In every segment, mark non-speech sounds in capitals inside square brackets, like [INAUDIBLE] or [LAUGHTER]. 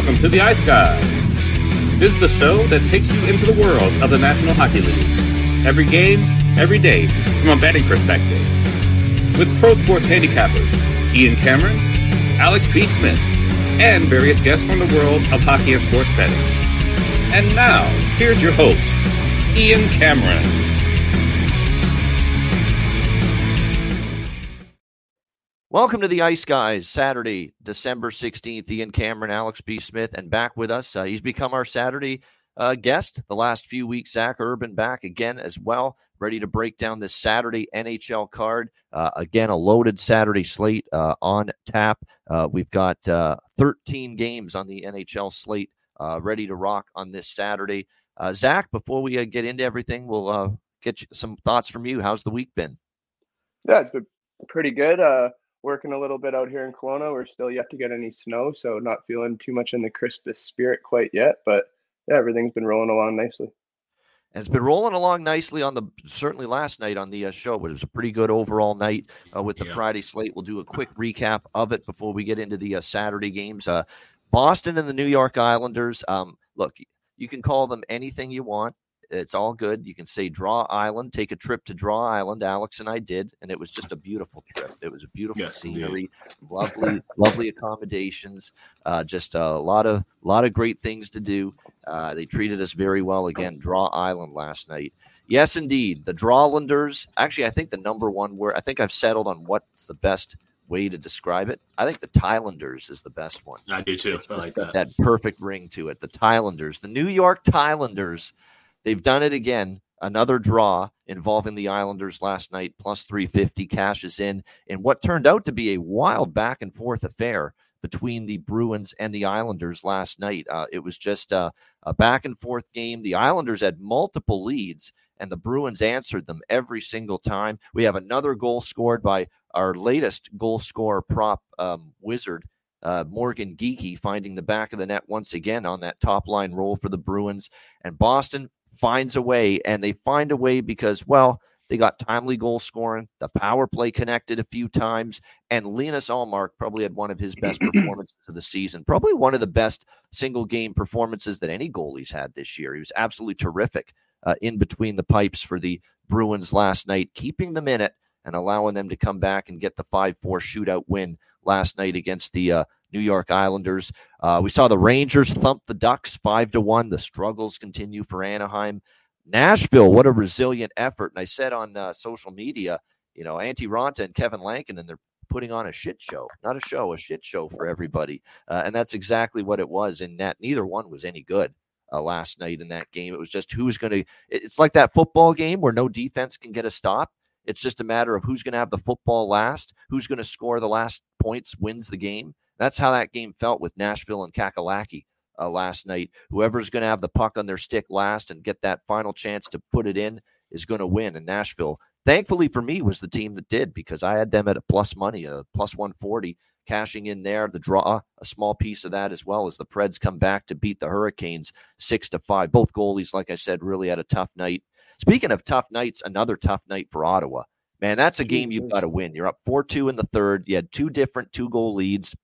Welcome to the Ice Guys. This is the show that takes you into the world of the National Hockey League. Every game, every day, from a betting perspective. With pro sports handicappers, Ian Cameron, Alex B. Smith, and various guests from the world of hockey and sports betting. And now, here's your host, Ian Cameron. Welcome to the Ice Guys, Saturday, December 16th. Ian Cameron, Alex B. Smith, and back with us. Uh, he's become our Saturday uh, guest the last few weeks. Zach Urban back again as well, ready to break down this Saturday NHL card. Uh, again, a loaded Saturday slate uh, on tap. Uh, we've got uh, 13 games on the NHL slate ready to rock on this Saturday. Zach, before we get into everything, we'll get some thoughts from you. How's the week been? Yeah, it's been pretty good working a little bit out here in Kelowna. We're still yet to get any snow, so not feeling too much in the Christmas spirit quite yet. But yeah, everything's been rolling along nicely. And it's been rolling along nicely on the certainly last night on the uh, show, but it was a pretty good overall night uh, with the yeah. Friday slate. We'll do a quick recap of it before we get into the uh, Saturday games. Uh, Boston and the New York Islanders. Um, look, you can call them anything you want. It's all good. You can say Draw Island, take a trip to Draw Island. Alex and I did, and it was just a beautiful trip. It was a beautiful yes, scenery, lovely, lovely accommodations, uh, just a lot of lot of great things to do. Uh, they treated us very well again. Draw Island last night. Yes, indeed. The Drawlanders. Actually, I think the number one word. I think I've settled on what's the best way to describe it. I think the Thailanders is the best one. I do too. I like that. that perfect ring to it. The Thailanders, the New York Thailanders They've done it again. Another draw involving the Islanders last night, plus 350 cashes in, in what turned out to be a wild back and forth affair between the Bruins and the Islanders last night. Uh, it was just a, a back and forth game. The Islanders had multiple leads, and the Bruins answered them every single time. We have another goal scored by our latest goal scorer prop um, wizard, uh, Morgan Geekie, finding the back of the net once again on that top line roll for the Bruins. And Boston finds a way, and they find a way because, well, they got timely goal scoring. The power play connected a few times, and Linus Ullmark probably had one of his best [CLEARS THROAT] performances of the season. Probably one of the best single game performances that any goalie's had this year. He was absolutely terrific uh, in between the pipes for the Bruins last night, keeping them in it and allowing them to come back and get the 5 4 shootout win last night against the uh, New York Islanders. Uh, we saw the Rangers thump the Ducks five to one. The struggles continue for Anaheim. Nashville, what a resilient effort! And I said on uh, social media, you know, Antti Raanta and Kevin Lankin, and they're putting on a shit show, not a show, a shit show for everybody. Uh, and that's exactly what it was. In that, neither one was any good. Uh, last night in that game. It was just who's going to. It's like that football game where no defense can get a stop. It's just a matter of who's going to have the football last, who's going to score the last points, wins the game. That's how that game felt with Nashville and Kakalaki uh, last night. Whoever's going to have the puck on their stick last and get that final chance to put it in is going to win. And Nashville, thankfully for me, was the team that did because I had them at a plus money, a plus 140, cashing in there. The draw, a small piece of that as well as the Preds come back to beat the Hurricanes six to five. Both goalies, like I said, really had a tough night. Speaking of tough nights, another tough night for Ottawa. Man, that's a game you've got to win. You're up 4 2 in the third. You had two different two goal leads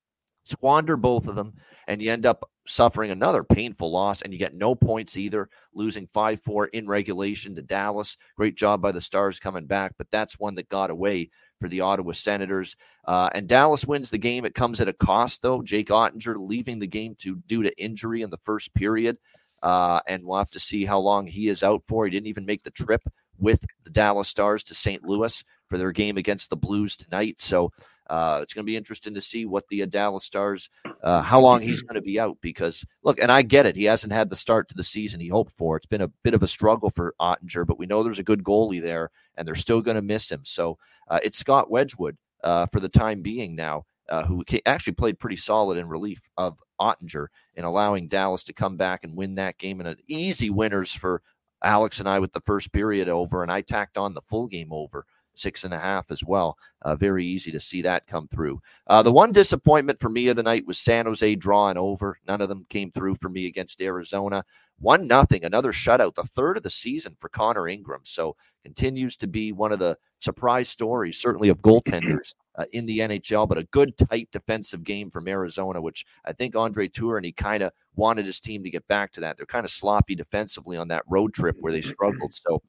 squander both of them, and you end up suffering another painful loss, and you get no points either, losing 5 4 in regulation to Dallas. Great job by the Stars coming back, but that's one that got away for the Ottawa Senators. Uh, and Dallas wins the game. It comes at a cost, though. Jake Oettinger leaving the game to due to injury in the first period. Uh, and we'll have to see how long he is out for. He didn't even make the trip with the Dallas Stars to St. Louis for their game against the Blues tonight. So uh, it's going to be interesting to see what the uh, Dallas Stars, uh, how long he's going to be out. Because look, and I get it, he hasn't had the start to the season he hoped for. It's been a bit of a struggle for Oettinger, but we know there's a good goalie there, and they're still going to miss him. So uh, it's Scott Wedgewood uh, for the time being now. Uh, who actually played pretty solid in relief of Oettinger in allowing Dallas to come back and win that game and an easy winners for Alex and I with the first period over, and I tacked on the full game over six and a half as well. Uh, very easy to see that come through. Uh, the one disappointment for me of the night was San Jose drawing over. None of them came through for me against Arizona. One nothing, another shutout, the third of the season for Connor Ingram. So continues to be one of the surprise stories, certainly of goaltenders uh, in the NHL, but a good, tight defensive game from Arizona, which I think Andre Tourigny kind of wanted his team to get back to that. They're kind of sloppy defensively on that road trip where they struggled. So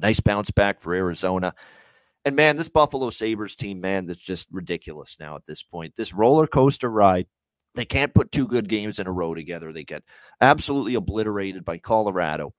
nice bounce back for Arizona. And man, this Buffalo Sabres team, man, that's just ridiculous now at this point. This roller coaster ride. They can't put two good games in a row together. They get absolutely obliterated by Colorado.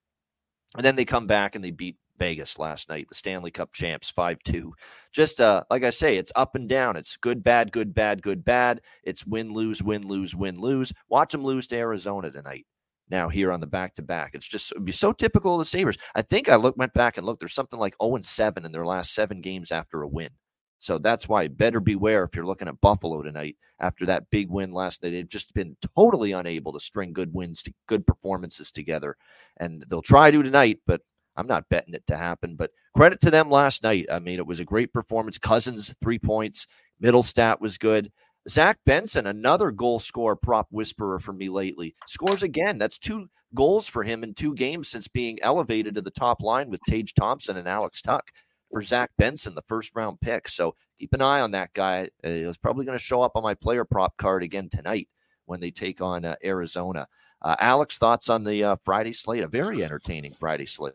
And then they come back and they beat Vegas last night, the Stanley Cup champs, 5 2. Just uh, like I say, it's up and down. It's good, bad, good, bad, good, bad. It's win, lose, win, lose, win, lose. Watch them lose to Arizona tonight. Now here on the back to back, it's just be so typical of the Sabres. I think I look went back and looked. There's something like 0 and 7 in their last seven games after a win. So that's why better beware if you're looking at Buffalo tonight after that big win last night. They've just been totally unable to string good wins to good performances together. And they'll try to tonight, but I'm not betting it to happen, but credit to them last night. I mean, it was a great performance. Cozens, three points. Mittelstadt was good. Zach Benson, another goal scorer prop whisperer for me lately, scores again. That's two goals for him in two games since being elevated to the top line with Tage Thompson and Alex Tuch for Zach Benson, the first round pick. So keep an eye on that guy. Uh, he's probably going to show up on my player prop card again tonight when they take on uh, Arizona. Uh, Alex, thoughts on the uh, Friday slate? A very entertaining Friday slate.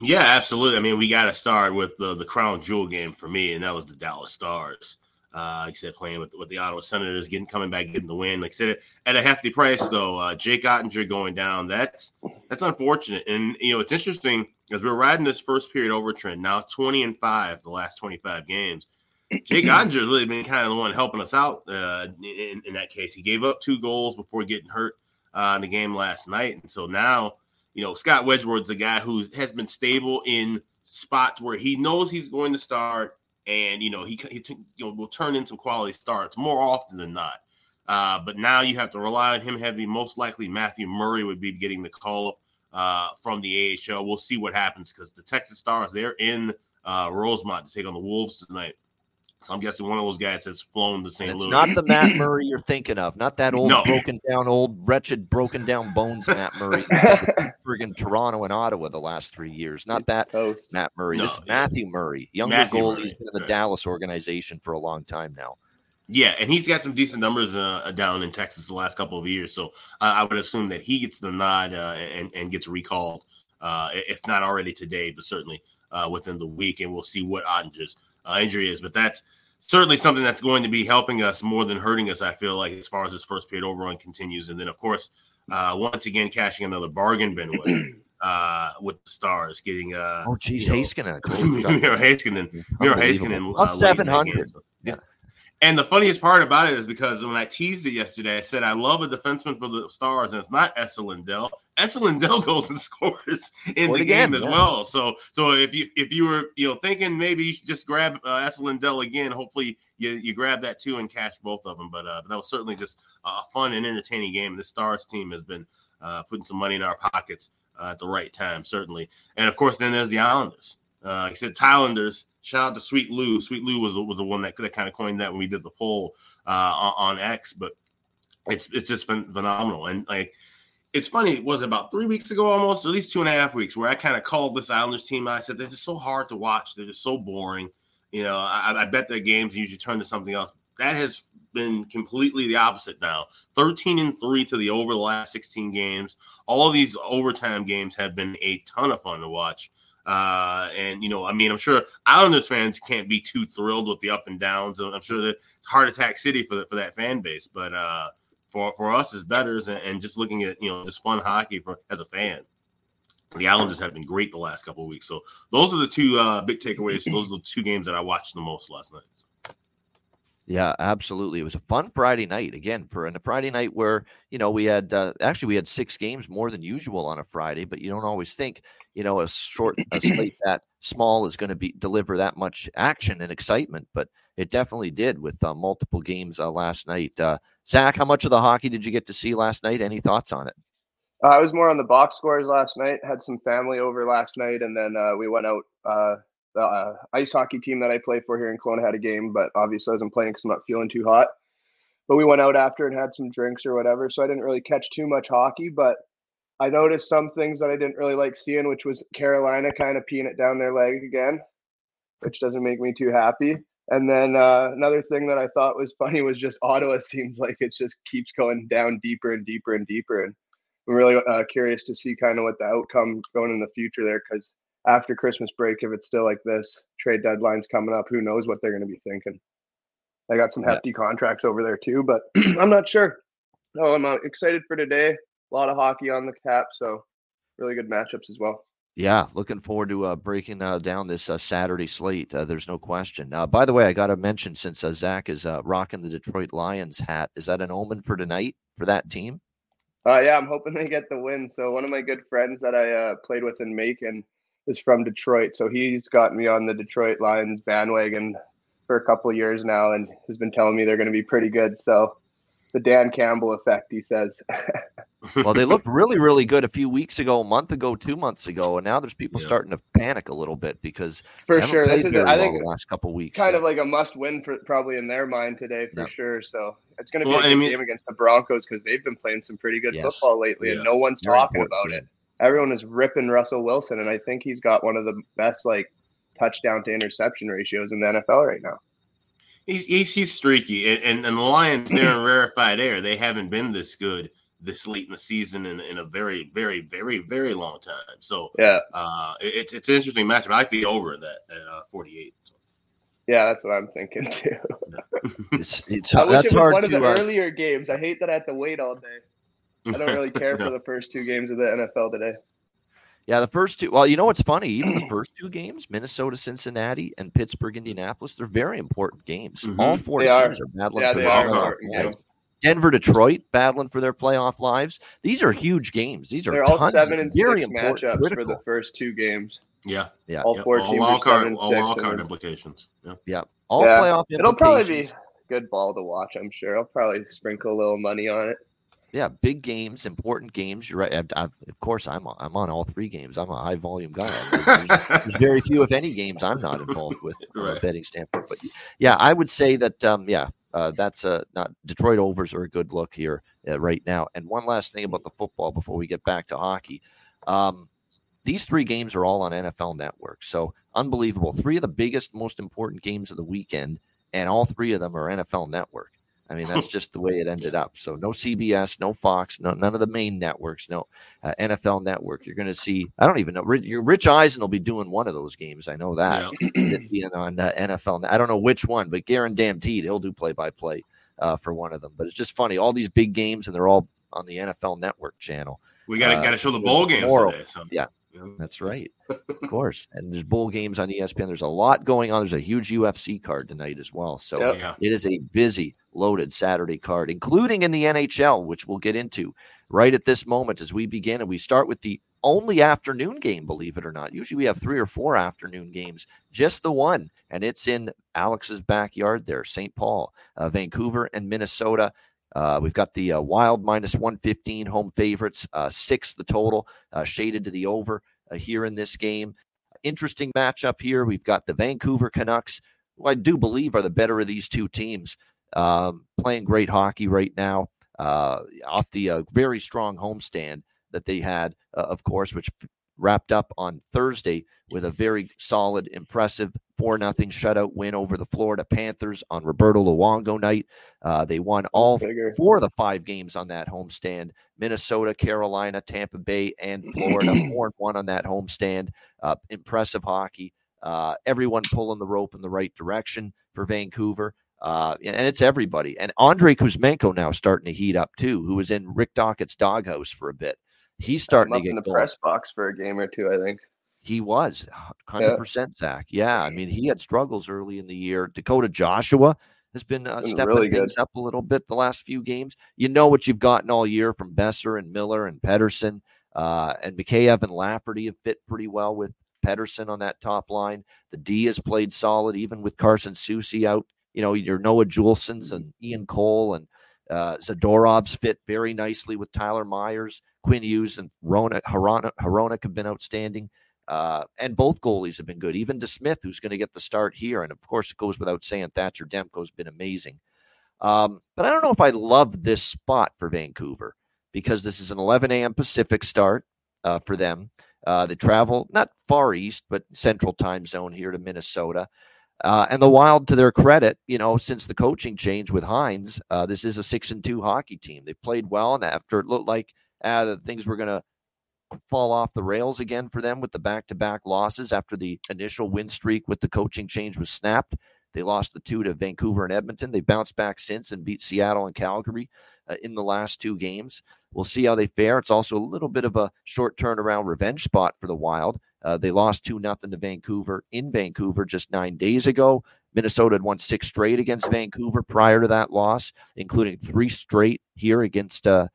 Yeah, absolutely. I mean, we got to start with the, the crown jewel game for me, and that was the Dallas Stars. Uh, like I said, playing with, with the Ottawa Senators, getting coming back, getting the win. Like I said, at a hefty price though. Uh, Jake Oettinger going down. That's that's unfortunate. And you know, it's interesting because we're riding this first period over trend now, twenty and five the last twenty five games. Jake [CLEARS THROAT] Oettinger really been kind of the one helping us out uh, in, in that case. He gave up two goals before getting hurt uh, in the game last night, and so now you know, Scott Wedgewood's a guy who has been stable in spots where he knows he's going to start, and you know he, he you know, will turn in some quality starts more often than not. Uh, but now you have to rely on him heavy. Most likely, Matthew Murray would be getting the call up uh, from the AHL. We'll see what happens because the Texas Stars they're in uh, Rosemont to take on the Wolves tonight. So I'm guessing one of those guys has flown to St. it's Louis. not the Matt [CLEARS THROAT] Murray you're thinking of, not that old no. broken down, old wretched, broken down bones Matt Murray, [LAUGHS] friggin' Toronto and Ottawa the last three years. Not that Matt Murray. No, this is Matthew Murray, younger Matthew goalie. Murray. He's been in the right. Dallas organization for a long time now. Yeah, and he's got some decent numbers uh, down in Texas the last couple of years. So uh, I would assume that he gets the nod uh, and, and gets recalled, uh, if not already today, but certainly uh, within the week. And we'll see what Oettinger's uh, injury is. But that's certainly something that's going to be helping us more than hurting us. I feel like as far as this first period overrun continues, and then of course, uh, once again cashing another bargain bin with. [CLEARS THROAT] Uh, with the stars getting uh oh geez Heiskanen [LAUGHS] Miro Heiskanen Miro Heiskanen uh, seven hundred yeah and the funniest part about it is because when I teased it yesterday, I said I love a defenseman for the Stars, and it's not Esa Lindell. Esa Lindell [LAUGHS] goes and scores in the game as yeah. well. So, so if you if you were you know thinking maybe you should just grab uh, Esa Lindell again, hopefully you you grab that too and catch both of them. But uh, that was certainly just a fun and entertaining game. The Stars team has been uh, putting some money in our pockets uh, at the right time, certainly. And of course, then there's the Islanders. Uh, like I said, Thailanders Shout out to Sweet Lou. Sweet Lou was was the one that, that kind of coined that when we did the poll uh, on, on X. But it's it's just been phenomenal. And like it's funny, it was about three weeks ago almost, at least two and a half weeks, where I kind of called this Islanders team. I said they're just so hard to watch. They're just so boring. You know, I, I bet their games usually turn to something else. That has been completely the opposite now. 13 and 3 to the over the last 16 games. All these overtime games have been a ton of fun to watch. Uh, and you know, I mean, I'm sure Islanders fans can't be too thrilled with the up and downs. I'm sure that heart attack city for the, for that fan base, but uh, for for us as betters and, and, just looking at you know just fun hockey for as a fan, the Islanders have been great the last couple of weeks. So those are the two uh, big takeaways. those are the two games that I watched the most last night. Yeah, absolutely. It was a fun Friday night again for a Friday night where you know we had uh, actually we had six games more than usual on a Friday, but you don't always think you know a short a slate [CLEARS THROAT] that small is going to be deliver that much action and excitement, but it definitely did with uh, multiple games uh, last night. Uh, Zach, how much of the hockey did you get to see last night? Any thoughts on it? Uh, I was more on the box scores last night. Had some family over last night, and then uh, we went out uh, ice hockey team that I play for here in Kelowna had a game, but obviously I wasn't playing because I'm not feeling too hot. But we went out after and had some drinks or whatever, so I didn't really catch too much hockey. But I noticed some things that I didn't really like seeing, which was Carolina kind of peeing it down their leg again. which doesn't make me too happy. And then uh, another thing that I thought was funny was just Ottawa [LAUGHS] seems like it just keeps going down deeper and deeper and deeper. And I'm really uh, curious to see kind of what the outcome going in the future there because after Christmas break, if it's still like this, trade deadline's coming up, who knows what they're going to be thinking. I got some hefty yeah. contracts over there too, but [CLEARS THROAT] I'm not sure. Oh, I'm uh, excited for today. A lot of hockey on the cap, so really good matchups as well. Yeah, looking forward to uh, breaking uh, down this uh, Saturday slate. Uh, there's no question. Uh, by the way, I got to mention since uh, Zach is rocking the Detroit Lions hat, is that an omen for tonight for that team? yeah, I'm hoping they get the win. So one of my good friends that I played with in Macon is from Detroit, so he's got me on the Detroit Lions bandwagon for a couple years now, and has been telling me they're going to be pretty good. So the Dan Campbell effect, he says. [LAUGHS] well, they looked really, really good a few weeks ago, a month ago, two months ago, and now there's people yeah. starting to panic a little bit because for sure this is I think the last couple weeks kind so. of like a must win for, probably in their mind today for yeah. sure. So it's going to be well, a good I mean, game against the Broncos because they've been playing some pretty good yes. football lately, yeah. and no one's Very talking about it. Everyone is ripping Russell Wilson, and I think he's got one of the best like touchdown to interception ratios in the NFL right now. He's he's, he's streaky, and, and, and the Lions they're in rarefied air. They haven't been this good this late in the season in, in a very very very very long time. So yeah, uh, it's it's an interesting matchup. I'd be over that at uh, 48. Yeah, that's what I'm thinking too. it's, it's, I wish it was one of the uh, earlier games. I hate that I have to wait all day. I don't really [LAUGHS] care for the first two games of the NFL today. Yeah, the first two. Well, you know what's funny? Even the first two games, Minnesota, Cincinnati, and Pittsburgh, Indianapolis, they're very important games. Mm-hmm. All four they teams are, are battling yeah, for they are lives. Denver, Detroit, battling for their playoff lives. These are huge games. These are they're all seven and very six matchups critical. for the first two games. Yeah, yeah. All four all teams wild card, all wild card implications. Yeah, yeah. All yeah. playoff. It'll probably be good ball to watch. I'm sure. I'll probably sprinkle a little money on it yeah, big games, important games. You're right. I, I, of course, I'm on, I'm on all three games. I'm a high volume guy. There's, there's, very few, if any, games I'm not involved with [LAUGHS] from right. a betting standpoint. But yeah, I would say that um, yeah, uh, that's a not Detroit overs are a good look here uh, right now. And one last thing about the football before we get back to hockey. Um, these three games are all on NFL Network, so unbelievable. Three of the biggest, most important games of the weekend, and all three of them are NFL Network. I mean, that's just the way it ended up. So no CBS, no Fox, no none of the main networks, no uh, NFL Network. You're going to see. I don't even know. Rich, Rich Eisen will be doing one of those games. I know that yeah. [CLEARS THROAT] being on uh, NFL. I don't know which one, but guaranteed he'll do play by play for one of them. But it's just funny. All these big games, and they're all on the NFL Network channel. We got to uh, got to show the bowl game today. So. Yeah, that's right. [LAUGHS] of course. And there's bowl games on ESPN. There's a lot going on. There's a huge UFC card tonight as well. So yep. it is a busy, loaded Saturday card, including in the NHL, which we'll get into right at this moment as we begin. And we start with the only afternoon game, believe it or not. Usually we have three or four afternoon games, just the one. And it's in Alex's backyard there, St. Paul, uh, Vancouver, and Minnesota. Uh, we've got the uh, Wild minus 115 home favorites, uh, six the total, uh, shaded to the over uh, here in this game. Interesting matchup here. We've got the Vancouver Canucks, who I do believe are the better of these two teams, um, playing great hockey right now uh, off the very strong homestand that they had, of course, which wrapped up on Thursday with a very solid, impressive 4 0 shutout win over the Florida Panthers on Roberto Luongo night. Uh, they won all four of the five games on that homestand Minnesota, Carolina, Tampa Bay, and Florida. [CLEARS THROAT] 4 and 1 on that homestand. Uh, impressive hockey. Uh, everyone pulling the rope in the right direction for Vancouver. Uh, and it's everybody. And Andre Kuzmenko now starting to heat up too, who was in Rick Tocchet's doghouse for a bit. He's starting to get in the going. press box for a game or two, I think. He was 100% yeah. Zach. Yeah. I mean, he had struggles early in the year. Dakota Joshua has been uh, stepping really things up a little bit the last few games. You know what you've gotten all year from Boeser and Miller and Pettersson Uh, and Mikheyev and Lafferty have fit pretty well with Pettersson on that top line. The D has played solid, even with Carson Soucy out. You know, your Noah Juulsens and Ian Cole and uh, Zadorov's fit very nicely with Tyler Myers. Quinn Hughes and Rona, have been outstanding. Uh, and both goalies have been good. Even DeSmith, who's going to get the start here. And of course, it goes without saying, Thatcher Demko's been amazing. Um, but I don't know if I love this spot for Vancouver because this is an 11 a.m. Pacific start uh, for them. Uh, they travel not far east, but central time zone here to Minnesota. Uh, and the Wild, to their credit, you know, since the coaching change with Hynes, uh, this is a six and two hockey team. They've played well, and after it looked like uh, that things were going to fall off the rails again for them with the back to back losses after the initial win streak with the coaching change was snapped. They lost the two to Vancouver and Edmonton. They bounced back since and beat Seattle and Calgary uh, in the last two games. We'll see how they fare. It's also a little bit of a short turnaround revenge spot for the Wild. Uh, they lost 2 nothing to Vancouver in Vancouver just nine days ago. Minnesota had won six straight against Vancouver prior to that loss, including three straight here against uh,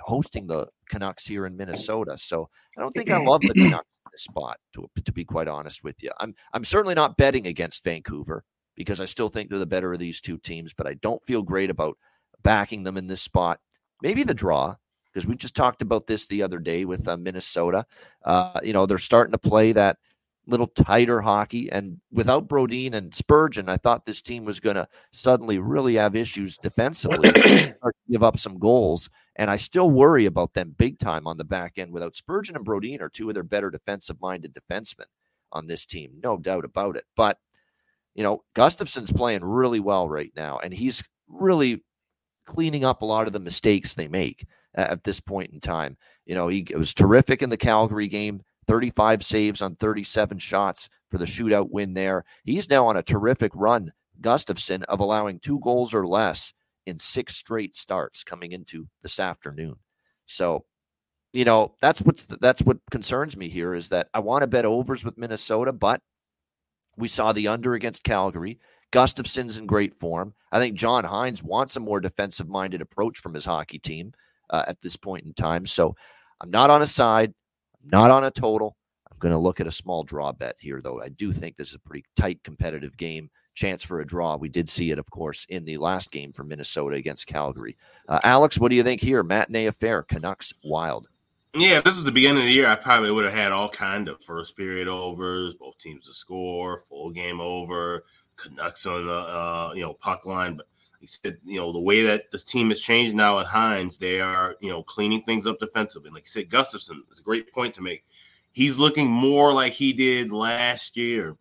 hosting the Canucks here in Minnesota. So I don't think I [CLEARS THROAT] love the Canucks in this spot, to, to be quite honest with you. I'm I'm certainly not betting against Vancouver because I still think they're the better of these two teams, but I don't feel great about backing them in this spot. Maybe the draw, because we just talked about this the other day with uh, Minnesota. Uh, you know, they're starting to play that little tighter hockey. And without Brodin and Spurgeon, I thought this team was going to suddenly really have issues defensively, [CLEARS THROAT] give up some goals. And I still worry about them big time on the back end. Without Spurgeon and Brodin are two of their better defensive minded defensemen on this team, no doubt about it. But you know, Gustavsson's playing really well right now, and he's really cleaning up a lot of the mistakes they make at this point in time. You know, he was terrific in the Calgary game, 35 saves on 37 shots for the shootout win there. He's now on a terrific run, Gustafson, of allowing two goals or less in six straight starts coming into this afternoon. So, you know, that's what's that's what concerns me here is that I want to bet overs with Minnesota, but we saw the under against Calgary. Gustavsson's in great form. I think John Hynes wants a more defensive minded approach from his hockey team uh, at this point in time. So I'm not on a side, I'm not on a total. I'm going to look at a small draw bet here, though. I do think this is a pretty tight competitive game. Chance for a draw. We did see it, of course, in the last game for Minnesota against Calgary. Uh, Alex, what do you think here? Matinee affair, Canucks Wild. Yeah, if this is the beginning of the year, I probably would have had all kind of first period overs, both teams to score, full game over, Canucks on the uh, you know puck line. But he said, you know, the way that this team has changed now at Hynes, they are you know cleaning things up defensively. Like you said, Gustavsson is a great point to make. He's looking more like he did last year.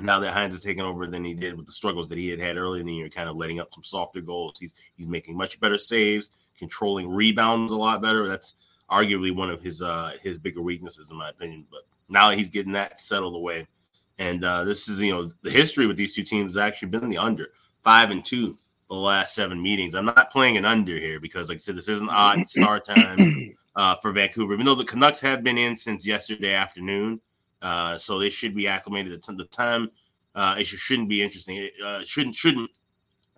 Now that Hynes has taken over than he did with the struggles that he had had earlier in the year, kind of letting up some softer goals. He's he's making much better saves, controlling rebounds a lot better. That's arguably one of his uh his bigger weaknesses in my opinion. But now he's getting that settled away. And uh, this is, you know, the history with these two teams has actually been the under five and two the last seven meetings. I'm not playing an under here because, like I said, this isn't odd start time [CLEARS THROAT] uh, for Vancouver. Even though the Canucks have been in since yesterday afternoon, uh, so they should be acclimated to the time. Uh, it shouldn't be interesting. It uh, shouldn't shouldn't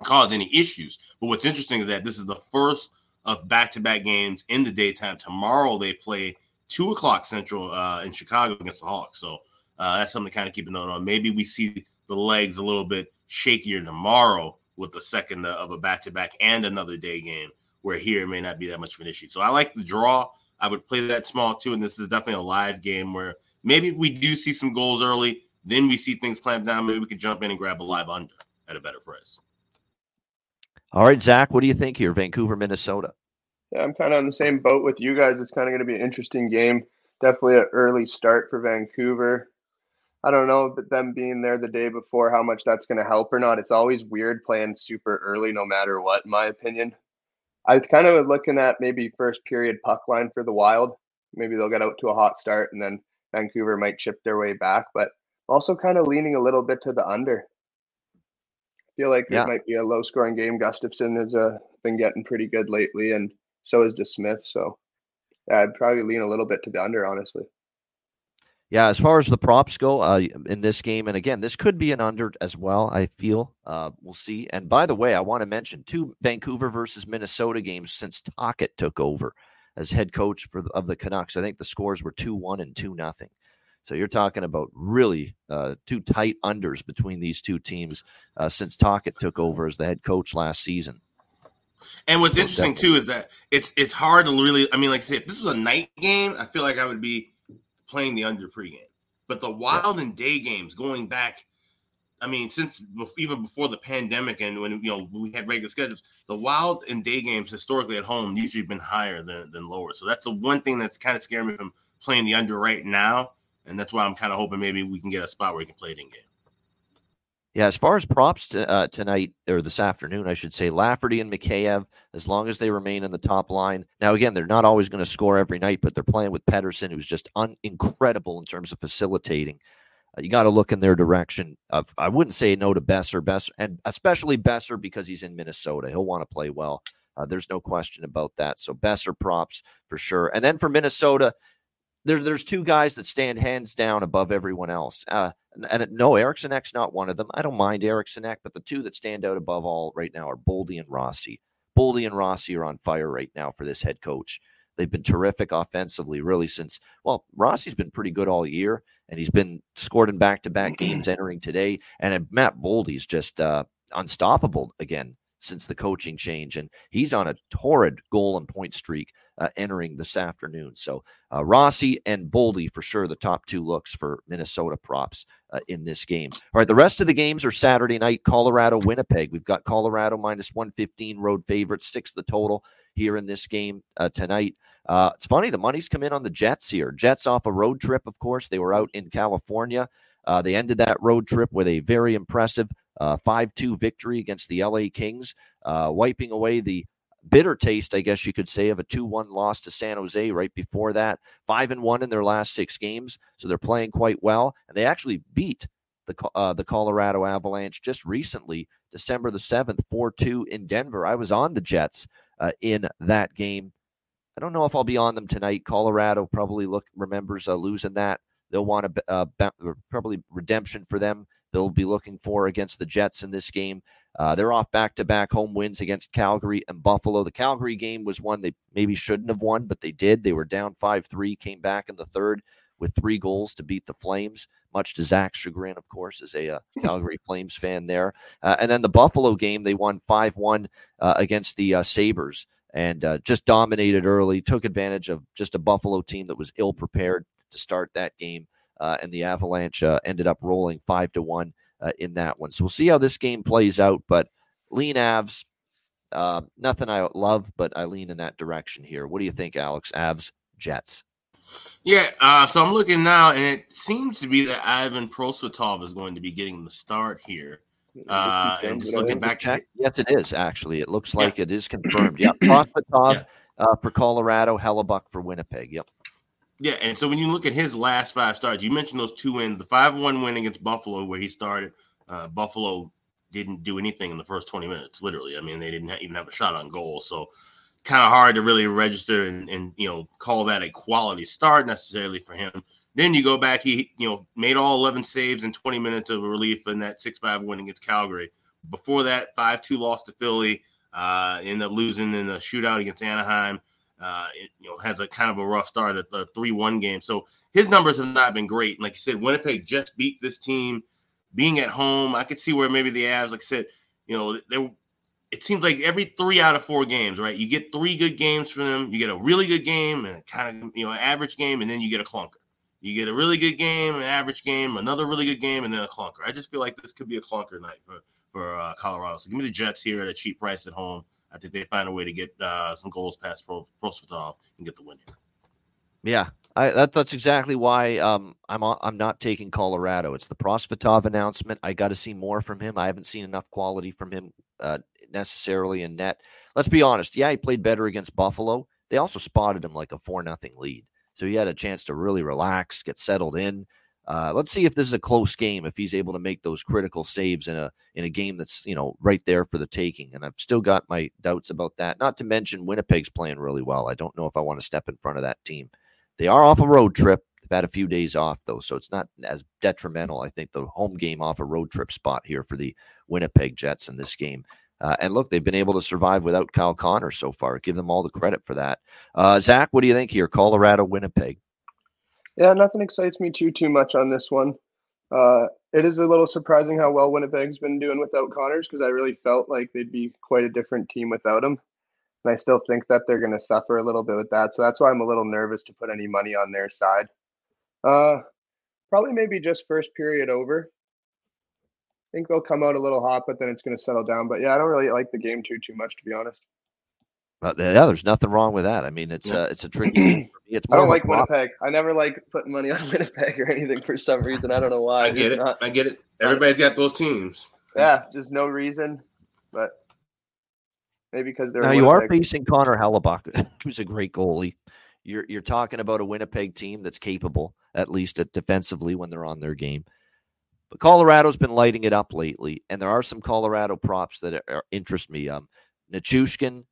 cause any issues. But what's interesting is that this is the first of back-to-back games in the daytime. Tomorrow they play two o'clock Central uh, in Chicago against the Hawks. So uh, that's something to kind of keep an eye on. Maybe we see the legs a little bit shakier tomorrow with the second of a back-to-back and another day game, where here it may not be that much of an issue. So I like the draw. I would play that small too, and this is definitely a live game where maybe we do see some goals early, then we see things clamp down. Maybe we could jump in and grab a live under at a better price. All right, Zach, what do you think here? Vancouver, Minnesota. Yeah, I'm kind of on the same boat with you guys. It's kind of going to be an interesting game. Definitely an early start for Vancouver. I don't know, but them being there the day before, how much that's going to help or not. It's always weird playing super early, no matter what, in my opinion. I was kind of looking at maybe first period puck line for the Wild. Maybe they'll get out to a hot start and then Vancouver might chip their way back. But also kind of leaning a little bit to the under I feel like yeah. it might be a low scoring game. Gustavsson has uh, been getting pretty good lately, and so is DeSmith. So yeah, I'd probably lean a little bit to the under, honestly. Yeah, as far as the props go uh, in this game, and again, this could be an under as well. I feel uh, we'll see. And by the way, I want to mention two Vancouver versus Minnesota games since Tocchet took over as head coach for of the Canucks. I think the scores were two one and two nothing. So you're talking about really uh, two tight unders between these two teams uh, since Tocchet took over as the head coach last season. And what's so interesting definitely. too is that it's it's hard to really. I mean, like I said, if this was a night game, I feel like I would be playing the under pregame. But the wild and day games going back, I mean, since even before the pandemic and when you know we had regular schedules, the wild and day games historically at home usually been higher than, than lower. So that's the one thing that's kind of scaring me from playing the under right now, and that's why I'm kind of hoping maybe we can get a spot where we can play it in game. Yeah, as far as props to, uh, tonight or this afternoon, I should say, Lafferty and Mikheyev, as long as they remain in the top line. Now, again, they're not always going to score every night, but they're playing with Pettersson, who's just un- incredible in terms of facilitating. Uh, you got to look in their direction. Of, I wouldn't say no to Boeser, Boeser, and especially Boeser because he's in Minnesota. He'll want to play well. Uh, there's no question about that. So Boeser props for sure. And then for Minnesota, there, there's two guys that stand hands down above everyone else. Uh, and, and no, Eriksson Ek's not one of them. I don't mind Eriksson Ek, but the two that stand out above all right now are Boldy and Rossi. Boldy and Rossi are on fire right now for this head coach. They've been terrific offensively, really, since, well, Rossi's been pretty good all year, and he's been scored in back to back games entering today. And Matt Boldy's just uh, unstoppable again since the coaching change. And he's on a torrid goal and point streak uh, entering this afternoon. So uh, Rossi and Boldy for sure the top two looks for Minnesota props uh, in this game. All right, the rest of the games are Saturday night. Colorado, Winnipeg. We've got Colorado minus one fifteen road favorites, six the total here in this game uh, tonight. Uh, it's funny the money's come in on the Jets here. Jets off a road trip, of course. They were out in California. Uh, they ended that road trip with a very impressive 5 2 victory against the LA Kings, wiping away the bitter taste, I guess you could say, of a 2 1 loss to San Jose right before that. 5 and 1 in their last six games. So they're playing quite well. And they actually beat the, uh, the Colorado Avalanche just recently, December the 7th, 4 2 in Denver. I was on the Jets uh, in that game. I don't know if I'll be on them tonight. Colorado probably look remembers uh, losing that. They'll want a uh, probably redemption for them. They'll be looking for against the Jets in this game. Uh, they're off back to back home wins against Calgary and Buffalo. The Calgary game was one they maybe shouldn't have won, but they did. They were down 5 3, came back in the third with three goals to beat the Flames, much to Zach's chagrin, of course, as a uh, [LAUGHS] Calgary Flames fan there. Uh, and then the Buffalo game, they won 5 1 uh, against the uh, Sabres and uh, just dominated early, took advantage of just a Buffalo team that was ill prepared to start that game. and the Avalanche ended up rolling 5 to 1 uh, in that one. So we'll see how this game plays out. But lean Avs, uh, nothing I love, but I lean in that direction here. What do you think, Alex? Avs, Jets. Yeah, uh, so I'm looking now, and it seems to be that Ivan Prosvetov is going to be getting the start here. Uh, and just looking back, check. yes, it is actually. It looks like yeah. it is confirmed. Yeah, [CLEARS THROAT] Prosvetov yeah. uh, for Colorado, Hellebuyck for Winnipeg. Yep. Yeah, and so when you look at his last five starts, you mentioned those two wins, the five-one win against Buffalo, where he started. Uh, Buffalo didn't do anything in the first 20 minutes, literally. I mean, they didn't even have a shot on goal, so kind of hard to really register and, and you know call that a quality start necessarily for him. Then you go back, he you know made all 11 saves in 20 minutes of relief in that six-five win against Calgary. Before that, five-two loss to Philly. Uh, ended up losing in the shootout against Anaheim. Uh, it, you know, has a kind of a rough start at the three-one game. So his numbers have not been great. Like you said, Winnipeg just beat this team, being at home. I could see where maybe the Avs, like I said, you know, they it seems like every three out of four games, right? You get three good games from them. You get a really good game and kind of you know average game, and then you get a clunker. You get a really good game, an average game, another really good game, and then a clunker. I just feel like this could be a clunker night for for uh, Colorado. So give me the Jets here at a cheap price at home. I think they find a way to get uh, some goals past Prosvetov and get the win here. Yeah, I, that, that's exactly why um, I'm I'm not taking Colorado. It's the Prosvetov announcement. I got to see more from him. I haven't seen enough quality from him uh, necessarily in net. Let's be honest. Yeah, he played better against Buffalo. They also spotted him like a four nothing lead, so he had a chance to really relax, get settled in. Uh, let's see if this is a close game. If he's able to make those critical saves in a in a game that's you know right there for the taking, and I've still got my doubts about that. Not to mention Winnipeg's playing really well. I don't know if I want to step in front of that team. They are off a road trip. They've had a few days off though, so it's not as detrimental. I think the home game off a road trip spot here for the Winnipeg Jets in this game. Uh, and look, they've been able to survive without Kyle Connor so far. Give them all the credit for that. Uh, Zach, what do you think here? Colorado, Winnipeg. Yeah, nothing excites me too too much on this one. Uh, it is a little surprising how well Winnipeg's been doing without Connors because I really felt like they'd be quite a different team without him. And I still think that they're going to suffer a little bit with that. So that's why I'm a little nervous to put any money on their side. Uh, probably maybe just first period over. I think they'll come out a little hot, but then it's going to settle down. But yeah, I don't really like the game too too much to be honest. But yeah, there's nothing wrong with that. I mean, it's yeah. uh, it's a tricky. It's [CLEARS THROAT] I don't like Winnipeg. I never like putting money [LAUGHS] on Winnipeg or anything for some reason. I don't know why. I get it. Not, I get it. Everybody's got those teams. Yeah, just no reason, but maybe because they're now you are facing Connor Hellebuyck, [LAUGHS] who's a great goalie. You're you're talking about a Winnipeg team that's capable, at least at defensively when they're on their game. But Colorado's been lighting it up lately, and there are some Colorado props that are, interest me. Um, Nichushkin,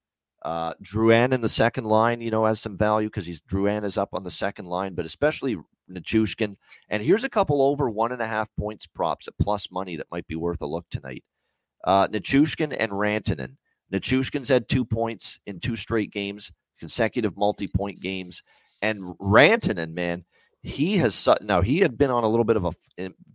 uh, Drouin in the second line, you know, has some value because he's Drouin is up on the second line, but especially Nichushkin. And here's a couple over one and a half points props at plus money that might be worth a look tonight. Uh, and Rantanen. Nichushkin's had two points in two straight games, consecutive multi-point games, and Rantanen, man, he has now he had been on a little bit of a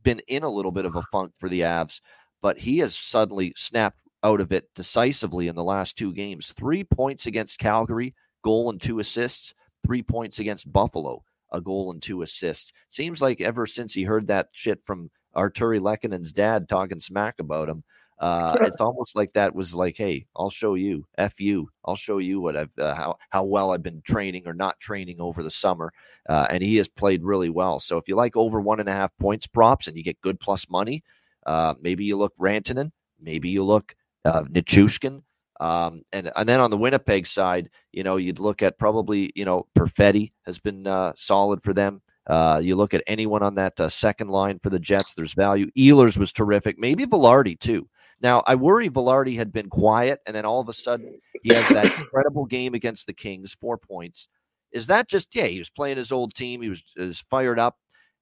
been in a little bit of a funk for the Avs, but he has suddenly snapped out of it decisively in the last two games. Three points against Calgary, goal and two assists. Three points against Buffalo, a goal and two assists. Seems like ever since he heard that shit from Artturi Lehkonen's dad talking smack about him, uh, it's almost like that was like, hey, I'll show you, f you, I'll show you what I've uh, how how well I've been training or not training over the summer, uh, and he has played really well. So if you like over one and a half points props and you get good plus money, uh, maybe you look Rantanen, maybe you look uh, Nichushkin. Um, and and then on the Winnipeg side, you know, you'd look at probably you know Perfetti has been uh, solid for them. Uh, you look at anyone on that uh, second line for the Jets. There's value. Ehlers was terrific. Maybe Vilardi too. Now I worry Vilardi had been quiet, and then all of a sudden he has that [COUGHS] incredible game against the Kings, four points. Is that just yeah? He was playing his old team. He was, was fired up,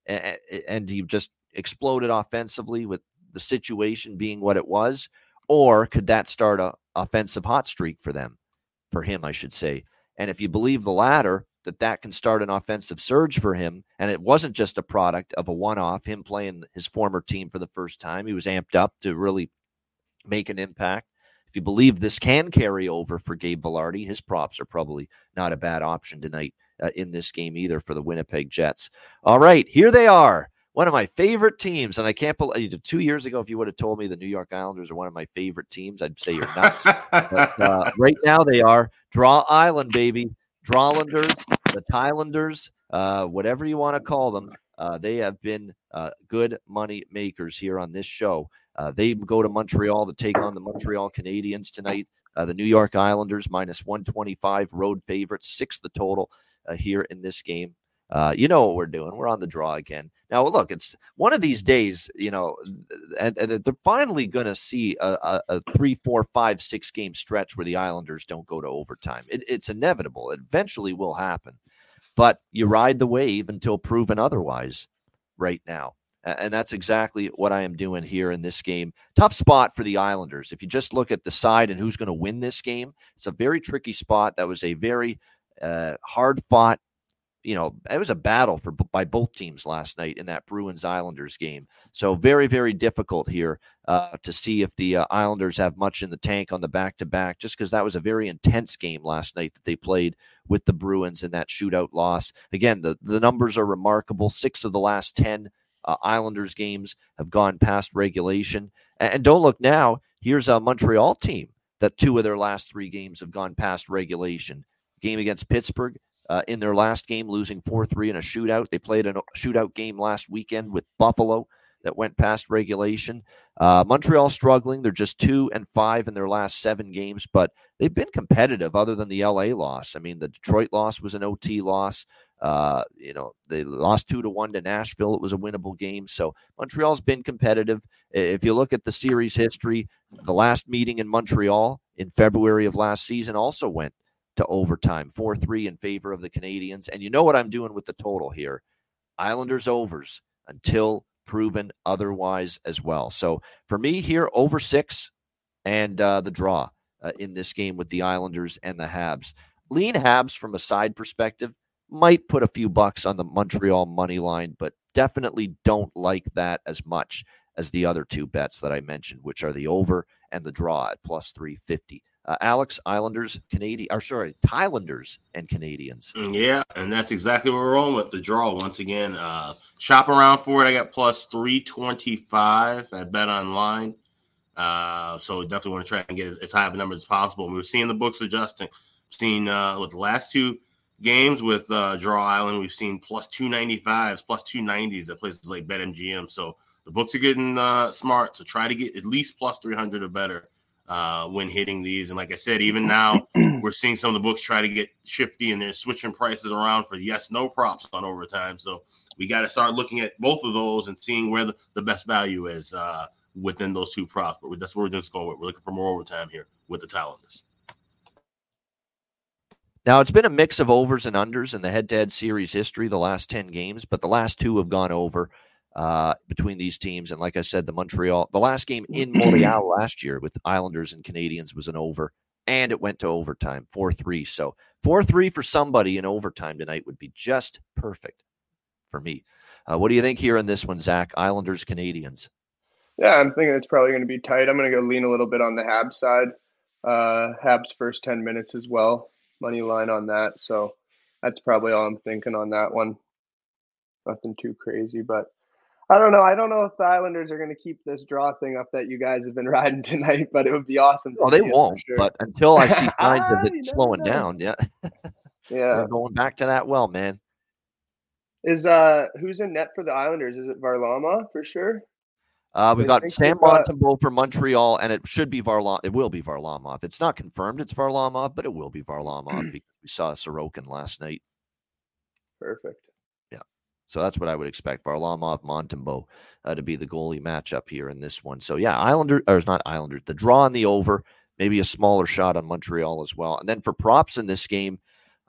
and, and he just exploded offensively with the situation being what it was or could that start a offensive hot streak for them, for him, I should say? And if you believe the latter, that that can start an offensive surge for him, and it wasn't just a product of a one-off, him playing his former team for the first time. He was amped up to really make an impact. If you believe this can carry over for Gabe Vilardi, his props are probably not a bad option tonight uh, in this game either for the Winnipeg Jets. All right, here they are one of my favorite teams. And I can't believe two years ago, if you would have told me the New York Islanders are one of my favorite teams, I'd say you're nuts. but uh, [LAUGHS] right now they are Draw Island, baby. Drawlanders, the Thailanders, uh, whatever you want to call them. Uh, they have been uh, good money makers here on this show. Uh, they go to Montreal to take on the Montreal Canadiens tonight. Uh, the New York Islanders minus 125 road favorites, six the total here in this game. Uh, you know what we're doing. We're on the draw again. Now, look, it's one of these days, you know, and, and they're finally going to see a, a, a, three, four, five, six game stretch where the Islanders don't go to overtime. It, it's inevitable. It eventually will happen. But you ride the wave until proven otherwise right now. And that's exactly what I am doing here in this game. Tough spot for the Islanders. If you just look at the side and who's going to win this game, it's a very tricky spot. That was a very uh, hard fought you know, it was a battle for by both teams last night in that Bruins Islanders game. So very, very difficult here uh, to see if the uh, Islanders have much in the tank on the back to back, just because that was a very intense game last night that they played with the Bruins in that shootout loss. Again, the the numbers are remarkable. Six of the last ten uh, Islanders games have gone past regulation, and, and don't look now. Here's a Montreal team that two of their last three games have gone past regulation. Game against Pittsburgh uh, in their last game, losing 4 3 in a shootout. They played a shootout game last weekend with Buffalo that went past regulation. Uh, Montreal struggling. They're just two and five in their last seven games, but they've been competitive other than the LA loss. I mean, the Detroit loss was an OT loss. Uh, you know, they lost two to one to Nashville. It was a winnable game. So Montreal's been competitive. If you look at the series history, the last meeting in Montreal in February of last season also went to overtime, 4 3 in favor of the Canadiens. And you know what I'm doing with the total here Islanders overs until proven otherwise as well. So for me here, over six and uh, the draw uh, in this game with the Islanders and the Habs. Lean Habs from a side perspective might put a few bucks on the Montreal money line, but definitely don't like that as much as the other two bets that I mentioned, which are the over and the draw at plus 350. Uh, Alex, Islanders, Canadian, or sorry, Thailanders and Canadiens. Mm, yeah, and that's exactly what we're on with the draw once again. Uh, shop around for it. I got plus 325 at Bet Online. Uh, so definitely want to try and get as high of a number as possible. We're seeing the books adjusting. Seen uh, with the last two games with uh, Draw Island, we've seen plus 295s, plus 290s at places like BetMGM. So the books are getting uh, smart. So try to get at least plus 300 or better uh, when hitting these. And like I said, even now [CLEARS THROAT] we're seeing some of the books try to get shifty and they're switching prices around for yes, no props on overtime. So we got to start looking at both of those and seeing where the, the best value is uh, within those two props. But that's where we're just going with. We're looking for more overtime here with the Tylanders. Now, it's been a mix of overs and unders in the head to head series history the last 10 games, but the last two have gone over uh, between these teams. And like I said, the Montreal, the last game in Montreal [CLEARS THROAT] last year with Islanders and Canadiens was an over, and it went to overtime 4 3. So 4 3 for somebody in overtime tonight would be just perfect for me. Uh, what do you think here in this one, Zach? Islanders, Canadiens. Yeah, I'm thinking it's probably going to be tight. I'm going to go lean a little bit on the Habs side. Uh, Habs first 10 minutes as well. Money line on that. So that's probably all I'm thinking on that one. Nothing too crazy, but I don't know. I don't know if the Islanders are going to keep this draw thing up that you guys have been [LAUGHS] riding tonight, but it would be awesome. Oh, they won't. Sure. But until I see [LAUGHS] signs of it slowing down, yeah, [LAUGHS] yeah, going back to that well, man. Is uh who's in net for the Islanders? Is it Varlamov for sure? Uh, we've got Sam Montembeault for Montreal, and it should be Varlamov. It will be Varlamov. It's not confirmed it's Varlamov, but it will be Varlamov [CLEARS THROAT] because we saw Sorokin last night. Perfect. So that's what I would expect. Varlamov, Montembeault uh, to be the goalie matchup here in this one. So yeah, Islander or it's not Islander, The draw on the over, maybe a smaller shot on Montreal as well. And then for props in this game,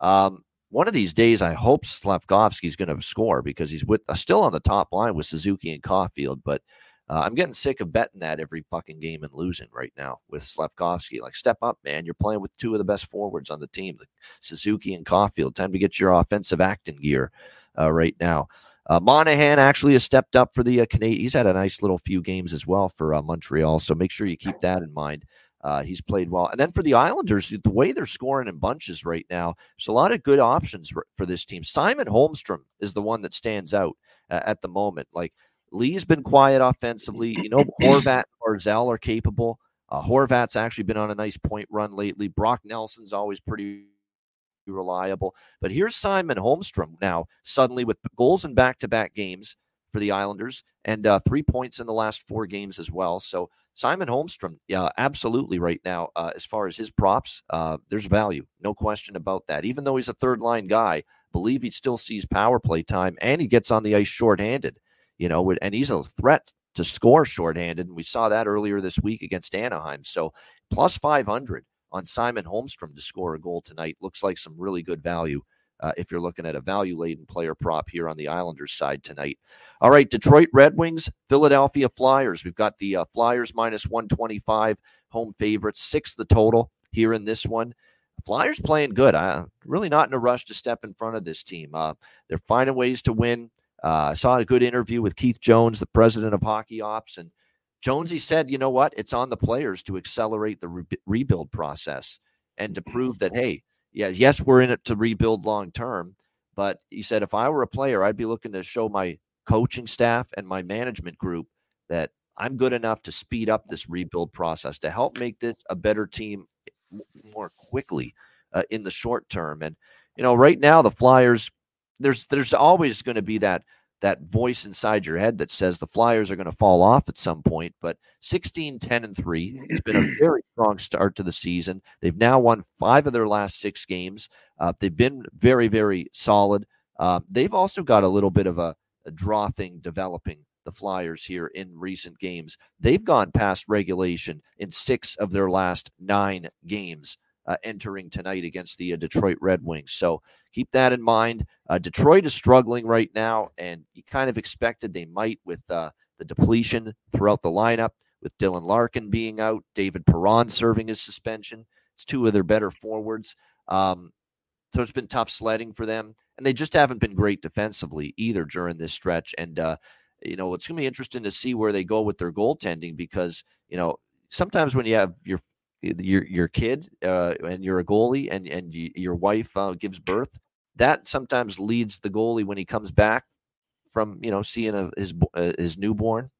um, one of these days, I hope Slafkovsky's going to score because he's with uh, still on the top line with Suzuki and Caufield. But uh, I'm getting sick of betting that every fucking game and losing right now with Slafkovsky. Like, step up, man. You're playing with two of the best forwards on the team, Suzuki and Caufield. Time to get your offensive acting gear uh, right now. Uh, Monahan actually has stepped up for the uh, Canadiens. He's had a nice little few games as well for uh, Montreal, so make sure you keep that in mind. Uh, he's played well. And then for the Islanders, the way they're scoring in bunches right now, there's a lot of good options for, for this team. Simon Holmstrom is the one that stands out uh, at the moment. Like Lee's been quiet offensively. You know, Horvat or Zell are capable. Uh, Horvat's actually been on a nice point run lately. Brock Nelson's always pretty reliable. But here's Simon Holmstrom now, suddenly with goals in back to back games for the Islanders and uh, three points in the last four games as well. So Simon Holmstrom, yeah, absolutely right now, uh, as far as his props, uh, there's value. No question about that. Even though he's a third line guy, believe he still sees power play time and he gets on the ice shorthanded you know, and he's a threat to score shorthanded. And we saw that earlier this week against Anaheim. So plus 500 on Simon Holmstrom to score a goal tonight looks like some really good value. Uh, if you're looking at a value laden player prop here on the Islanders side tonight. All right, Detroit Red Wings, Philadelphia Flyers. We've got the uh, Flyers minus 125 home favorites, six the total here in this one. Flyers playing good. I'm really not in a rush to step in front of this team. Uh, they're finding ways to win. Uh, I saw a good interview with Keith Jones, the president of Hockey Ops, and Jonesy said, "You know what? It's on the players to accelerate the re- rebuild process and to prove that, hey, yeah, yes, we're in it to rebuild long term, but he said if I were a player, I'd be looking to show my coaching staff and my management group that I'm good enough to speed up this rebuild process to help make this a better team more quickly uh, in the short term." And you know, right now the Flyers there's there's always going to be that that voice inside your head that says the Flyers are going to fall off at some point. But 16, 10, and 3 has been a [CLEARS THROAT] very strong start to the season. They've now won five of their last six games. Uh, they've been very, very solid. Uh, they've also got a little bit of a, a draw thing developing the Flyers here in recent games. They've gone past regulation in six of their last nine games uh, entering tonight against the uh, Detroit Red Wings. So keep that in mind. Uh, Detroit is struggling right now, and you kind of expected they might with uh, the depletion throughout the lineup, with Dylan Larkin being out, David Perron serving his suspension. It's two of their better forwards. Um, so it's been tough sledding for them, and they just haven't been great defensively either during this stretch. And uh, you know, it's going to be interesting to see where they go with their goaltending because you know sometimes when you have your your your kid uh, and you're a goalie and and you, your wife uh, gives birth that sometimes leads the goalie when he comes back from you know seeing a, his uh, his newborn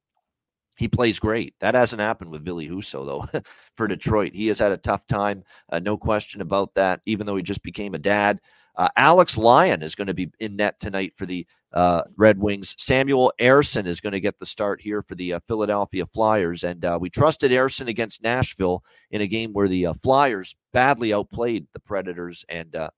he plays great. That hasn't happened with Ville Husso, though, [LAUGHS] for Detroit. He has had a tough time, uh, no question about that, even though he just became a dad. Uh, Alex Lyon is going to be in net tonight for the uh, Red Wings. Samuel Ersson is going to get the start here for the uh, Philadelphia Flyers. And uh, we trusted Ersson against Nashville in a game where the uh, Flyers badly outplayed the Predators. And uh,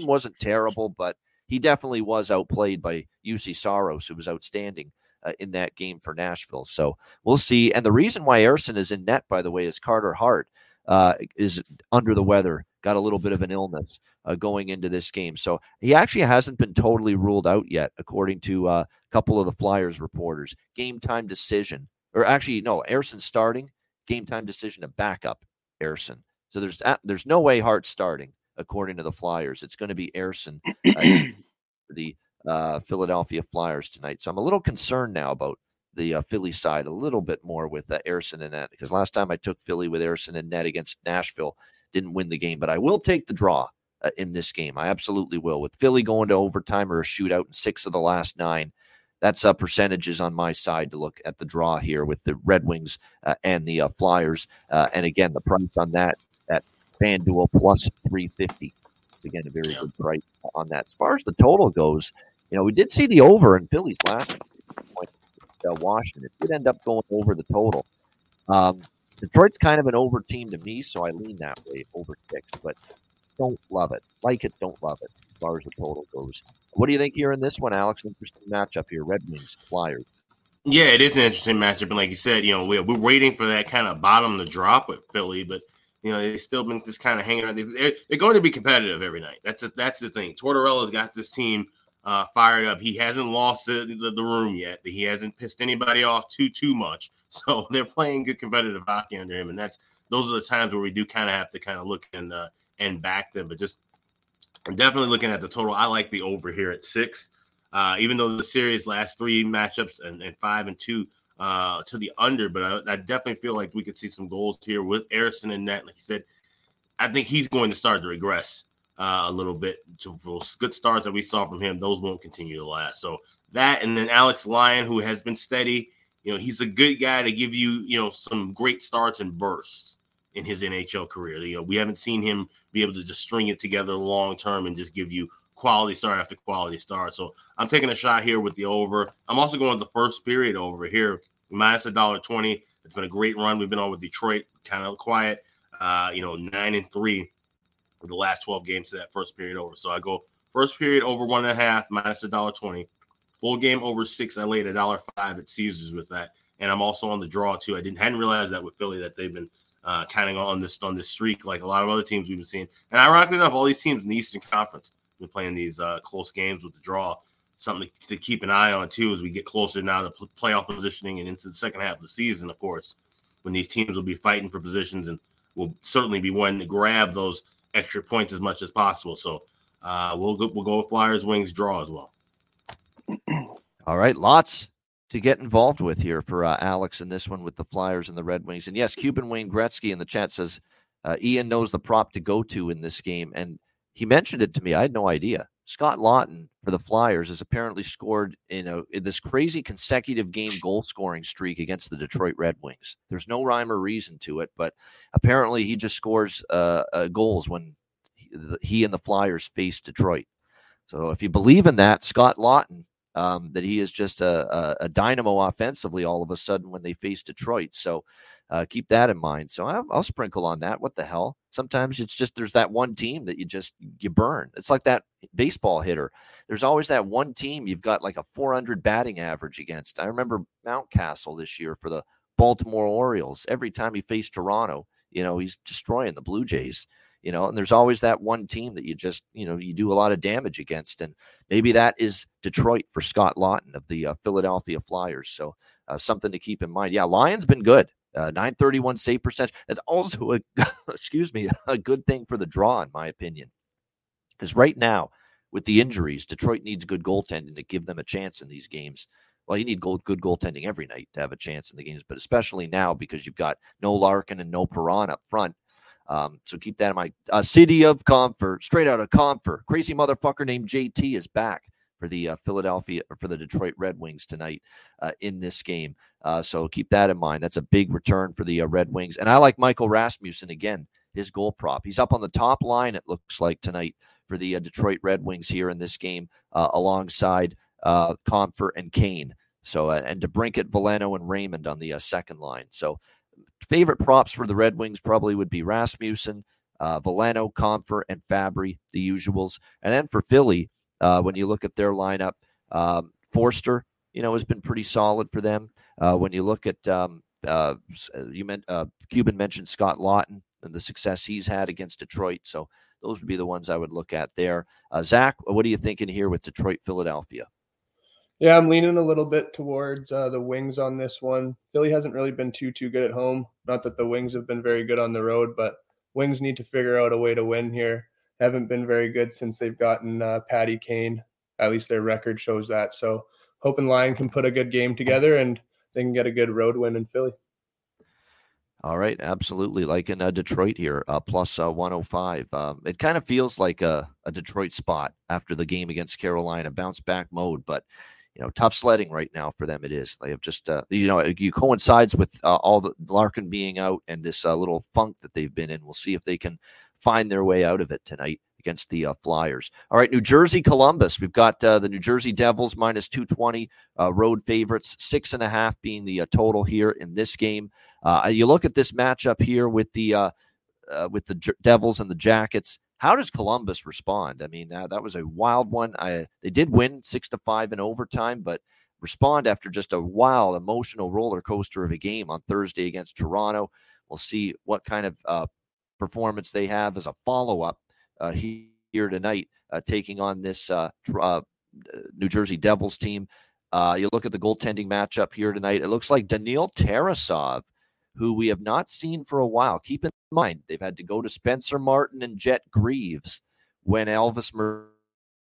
wasn't terrible, but he definitely was outplayed by Juuse Saros, who was outstanding uh, in that game for Nashville. So we'll see. And the reason why Ersson is in net, by the way, is Carter Hart uh, is under the weather, got a little bit of an illness uh, going into this game. So he actually hasn't been totally ruled out yet, according to uh, a couple of the Flyers reporters. Game time decision, or actually, no, Ersson starting, game time decision to back up Ersson. So there's there's no way Hart starting, according to the Flyers. It's going to be uh, the uh, Philadelphia Flyers tonight. So I'm a little concerned now about the uh, Philly side a little bit more with uh, Ersson and net because last time I took Philly with Ersson and net against Nashville, didn't win the game. But I will take the draw uh, in this game. I absolutely will. With Philly going to overtime or a shootout in six of the last nine, that's uh, percentages on my side to look at the draw here with the Red Wings uh, and the uh, Flyers. Uh, and again, the price on that at FanDuel plus 350. It's again a very good price on that. As far as the total goes, you know, we did see the over in Philly's last point uh, Washington. It did end up going over the total. Um, Detroit's kind of an over team to me, so I lean that way over six, but don't love it. Like it, don't love it as far as the total goes. What do you think here in this one, Alex? Interesting matchup here Red Wings, Flyers. Yeah, it is an interesting matchup. And like you said, you know, we're, we're waiting for that kind of bottom to drop with Philly, but, you know, they've still been just kind of hanging out. They're, they're going to be competitive every night. That's a, that's the thing. Tortorella's got this team uh, fired up. He hasn't lost the, the, the, room yet. He hasn't pissed anybody off too too much. [LAUGHS] So they're playing good competitive hockey under him, and that's those are the times where we do kind of have to kind of look and uh, and back them. But just I'm definitely looking at the total. I like the over here at six. Uh, even though the series last three matchups and, and five and two uh, to the under, but I, I, definitely feel like we could see some goals here with Ersson and net. Like you said, I think he's going to start to regress uh, a little bit. To those good starts that we saw from him, those won't continue to last. So that, and then Alex Lyon, who has been steady. You know, he's a good guy to give you, you know, some great starts and bursts in his NHL career. You know, we haven't seen him be able to just string it together long term and just give you quality start after quality start. So I'm taking a shot here with the over. I'm also going with the first period over here, minus a dollar twenty. It's been a great run. We've been on with Detroit, kind of quiet. Uh, you know, nine and three for the last 12 games to that first period over. So I go first period over one and a half minus a dollar twenty. Full game over six. I laid a dollar five at Caesars with that. And I'm also on the draw too. I didn't hadn't realized that with Philly that they've been uh, counting on this on this streak like a lot of other teams we've been seeing. And ironically enough, all these teams in the Eastern Conference have been playing these uh, close games with the draw. Something to keep an eye on too as we get closer now to playoff positioning and into the second half of the season. Of course, when these teams will be fighting for positions and will certainly be wanting to grab those extra points as much as possible. So uh, we'll go, we'll go Flyers Wings draw as well. [CLEARS THROAT] All right, lots to get involved with here for uh, Alex in this one with the Flyers and the Red Wings. And yes, Cuban Wayne Gretzky in the chat says uh, Ian knows the prop to go to in this game, and he mentioned it to me. I had no idea. Scott Laughton for the Flyers has apparently scored in, a, in this crazy consecutive game goal scoring streak against the Detroit Red Wings. There's no rhyme or reason to it, but apparently he just scores uh, uh, goals when he, he, and the Flyers face Detroit. So if you believe in that, Scott Laughton, um, that he is just a, a, a, dynamo offensively all of a sudden when they face Detroit. So uh, keep that in mind. So I'll, I'll, sprinkle on that. What the hell? Sometimes it's just there's that one team that you just you burn. It's like that baseball hitter. There's always that one team you've got like a 400 batting average against. I remember Mountcastle this year for the Baltimore Orioles. Every time he faced Toronto, you know he's destroying the Blue Jays. You know, and there's always that one team that you just you know you do a lot of damage against, and maybe that is Detroit for Scott Laughton of the uh, Philadelphia Flyers. So uh, something to keep in mind. Yeah, Lyon's been good. Uh, 931 save percentage. That's also a [LAUGHS] excuse me a good thing for the draw, in my opinion, because right now with the injuries, Detroit needs good goaltending to give them a chance in these games. Well, you need gold, good goaltending every night to have a chance in the games, but especially now because you've got no Larkin and no Perron up front. Um, so keep that in mind. Uh, City of Comfort, straight out of Comfort. Crazy motherfucker named JT is back. for the uh, Philadelphia or for the Detroit Red Wings tonight uh, in this game. Uh, so keep that in mind. That's a big return for the uh, Red Wings. And I like Michael Rasmussen again, his goal prop. He's up on the top line, it looks like tonight for the uh, Detroit Red Wings here in this game uh, alongside Compher and Kane. So, and DeBrincat, Veleno, and Raymond on the second line. So, favorite props for the Red Wings probably would be Rasmussen, uh, Veleno, Compher, and Fabbri, the usuals. And then for Philly, uh, when you look at their lineup, um, Foerster, you know, has been pretty solid for them. Uh, when you look at, um, uh, you meant uh, Cuban mentioned Scott Laughton and the success he's had against Detroit. So those would be the ones I would look at there. Uh, Zach, what are you thinking here with Detroit, Philadelphia? Yeah, I'm leaning a little bit towards uh, the Wings on this one. Philly hasn't really been too too good at home. Not that the Wings have been very good on the road, but Wings need to figure out a way to win here. Haven't been very good since they've gotten uh, Patty Kane. At least their record shows that. So hoping Lyon can put a good game together and they can get a good road win in Philly. All right, absolutely. Like in uh, Detroit here, uh, plus, uh, 105. Um, it kind of feels like a, a Detroit spot after the game against Carolina, bounce back mode. But you know, tough sledding right now for them. It is. They have just, uh, you know, it, coincides with uh, all the Larkin being out and this uh, little funk that they've been in. We'll see if they can find their way out of it tonight against the uh, Flyers. All right, New Jersey, Columbus. We've got uh, the New Jersey Devils minus 220 uh, road favorites, six and a half being the total here in this game. you look at this matchup here with the with the J- Devils and the Jackets. How does Columbus respond? I mean, uh, that was a wild one. I, they did win six to five in overtime, but respond after just a wild, emotional roller coaster of a game on Thursday against Toronto. We'll see what kind of uh, performance they have as a follow up uh, here tonight, uh, taking on this uh, New Jersey Devils team. you look at the goaltending matchup here tonight. It looks like Daniil Tarasov who we have not seen for a while. Keep in mind, they've had to go to Spencer Martin and Jet Greaves when Elvis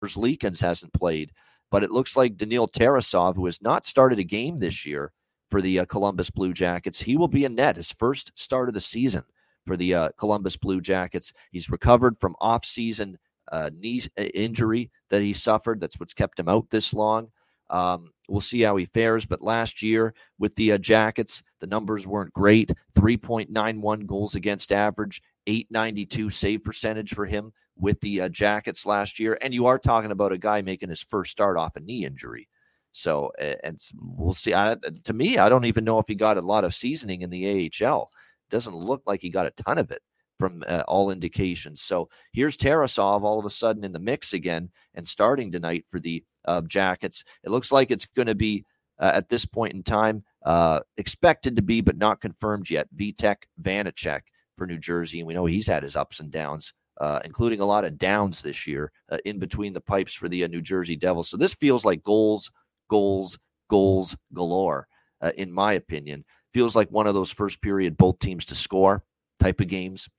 Merzlikins hasn't played. But it looks like Daniil Tarasov, who has not started a game this year for the uh, Columbus Blue Jackets, he will be in net, his first start of the season for the uh, Columbus Blue Jackets. He's recovered from off-season uh, knee uh, injury that he suffered. That's what's kept him out this long. Um, we'll see how he fares. But last year with the uh, Jackets, the numbers weren't great 3.91 goals against average, 892 save percentage for him with the uh, Jackets last year. And you are talking about a guy making his first start off a knee injury. So, and we'll see. I, to me, I don't even know if he got a lot of seasoning in the AHL. Doesn't look like he got a ton of it from uh, all indications. So here's Tarasov all of a sudden in the mix again and starting tonight for the uh, Jackets. It looks like it's going to be uh, at this point in time uh, expected to be, but not confirmed yet. Vitek Vanecek for New Jersey, and we know he's had his ups and downs. Uh, including a lot of downs this year uh, in between the pipes for the New Jersey Devils. So this feels like goals, goals, goals galore, in my opinion. Feels like one of those first period both teams to score type of games.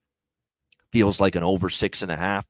Feels like an over six and a half,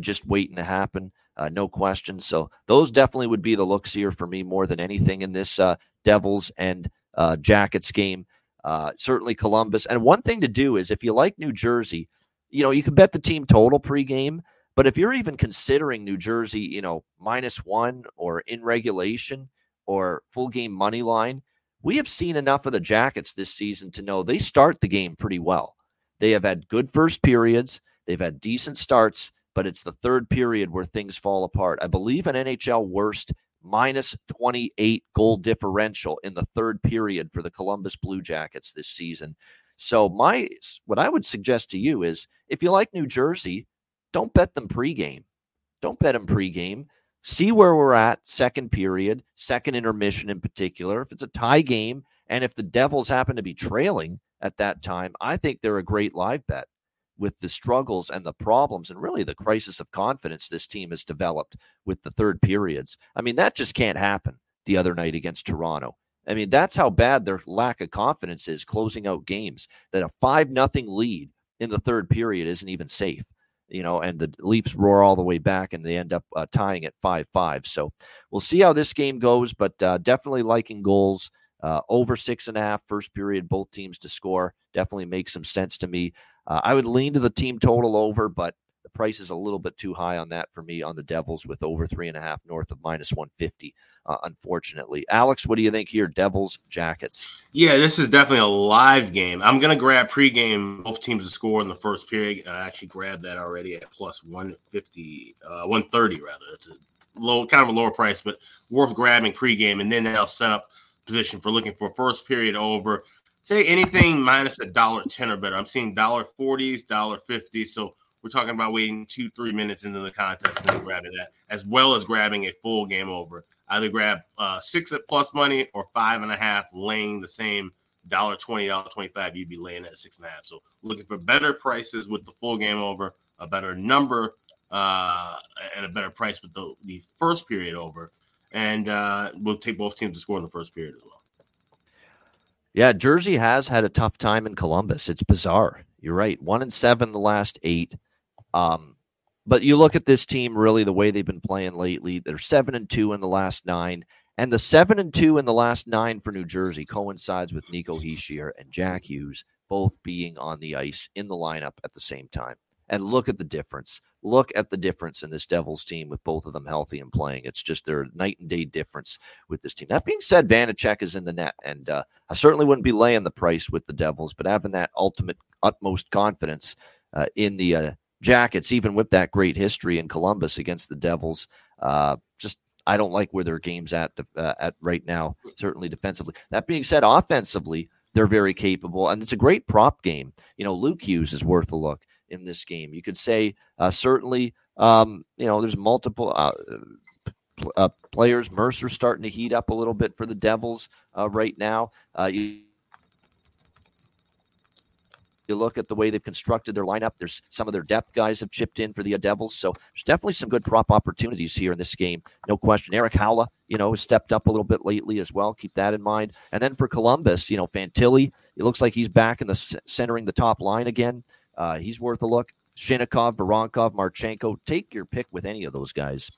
just waiting to happen uh, no question. So those definitely would be the looks here for me more than anything in this uh, Devils and uh, Jackets game. Uh, certainly Columbus. And one thing to do is if you like New Jersey, you know, you can bet the team total pregame. But if you're even considering New Jersey, you know, minus one or in regulation or full game money line, we have seen enough of the Jackets this season to know they start the game pretty well. They have had good first periods, they've had decent starts, but it's the third period where things fall apart. I believe an NHL worst minus 28 goal differential in the third period for the Columbus Blue Jackets this season. So my what I would suggest to you is if you like New Jersey, don't bet them pregame. Don't bet them pregame. See where we're at second period, second intermission in particular. If it's a tie game and if the Devils happen to be trailing at that time, I think they're a great live bet with the struggles and the problems and really the crisis of confidence this team has developed with the third periods. I mean, that just can't happen the other night against Toronto. I mean, that's how bad their lack of confidence is closing out games. That a 5 nothing lead in the third period isn't even safe. You know, and the Leafs roar all the way back and they end up uh, tying at 5 5. So we'll see how this game goes, but uh, definitely liking goals. Uh, over six and a half first period, both teams to score definitely makes some sense to me. Uh, I would lean to the team total over, but The price is a little bit too high on that for me on the Devils with over three and a half north of minus 150, uh, unfortunately. Alex, what do you think here? Devils, Jackets. Yeah, this is definitely a live game. I'm going to grab pregame both teams to score in the first period. I actually grabbed that already at plus 150, uh, 130 rather. It's a low, kind of a lower price, but worth grabbing pregame. And then they'll set up position for looking for first period over. Say anything minus a dollar ten or better. I'm seeing dollar forties, dollar fifty. So we're talking about waiting two, three minutes into the contest and grabbing that, as well as grabbing a full game over. Either grab uh, six at plus money or five and a half, laying the same dollar twenty, dollar twenty five. You'd be laying at six and a half. So looking for better prices with the full game over, a better number, uh, and a better price with the, the first period over. And uh, we'll take both teams to score in the first period as well. Yeah, Jersey has had a tough time in Columbus. It's bizarre. You're right. One and seven the last eight. Um, but you look at this team, really, the way they've been playing lately. They're seven and two in the last nine, and the seven and two in the last nine for New Jersey coincides with Nico Hischier and Jack Hughes both being on the ice in the lineup at the same time. And look at the difference. Look at the difference in this Devils team with both of them healthy and playing. It's just their night and day difference with this team. That being said, Vanecek is in the net, and uh, I certainly wouldn't be laying the price with the Devils, but having that ultimate, utmost confidence uh, in the uh, Jackets, even with that great history in Columbus against the Devils. Uh, just I don't like where their game's at uh, at right now. Certainly defensively. That being said, offensively they're very capable, and it's a great prop game. You know, Luke Hughes is worth a look in this game. You could say uh, certainly. Um, you know, there's multiple. Uh, uh, players. Mercer starting to heat up a little bit for the Devils uh, right now. Uh, you, you look at the way they've constructed their lineup. There's some of their depth guys have chipped in for the Devils, so there's definitely some good prop opportunities here in this game. No question. Erik Haula, you know, has stepped up a little bit lately as well. Keep that in mind. And then for Columbus, you know, Fantilli, it looks like he's back in the centering the top line again. Uh, he's worth a look. Chinakhov, Voronkov, Marchenko. Take your pick with any of those guys.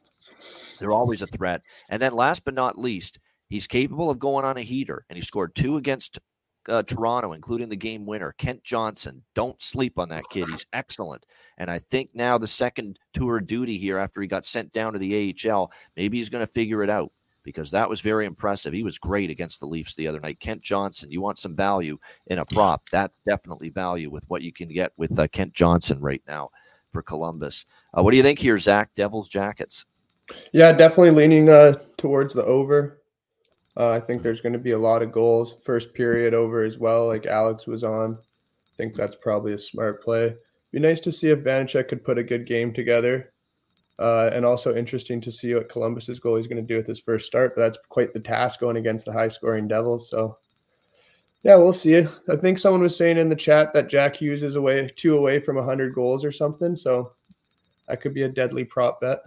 They're always a threat. And then last but not least, he's capable of going on a heater, and he scored two against uh, Toronto, including the game winner, Kent Johnson. Don't sleep on that kid. He's excellent. And I think now the second tour of duty here after he got sent down to the AHL, maybe he's going to figure it out because that was very impressive. He was great against the Leafs the other night. Kent Johnson, you want some value in a prop. That's definitely value with what you can get with uh, Kent Johnson right now for Columbus. Uh, what do you think here, Zach? Devils Jackets? Yeah, definitely leaning uh, towards the over. Uh, I think there's going to be a lot of goals. First period over as well, like Alex was on. I think that's probably a smart play. Be nice to see if Vanecek could put a good game together. Uh, and also interesting to see what Columbus's goalie is going to do with his first start. But that's quite the task going against the high scoring Devils. So, yeah, we'll see. I think someone was saying in the chat that Jack Hughes is away two away from 100 goals or something. So that could be a deadly prop bet.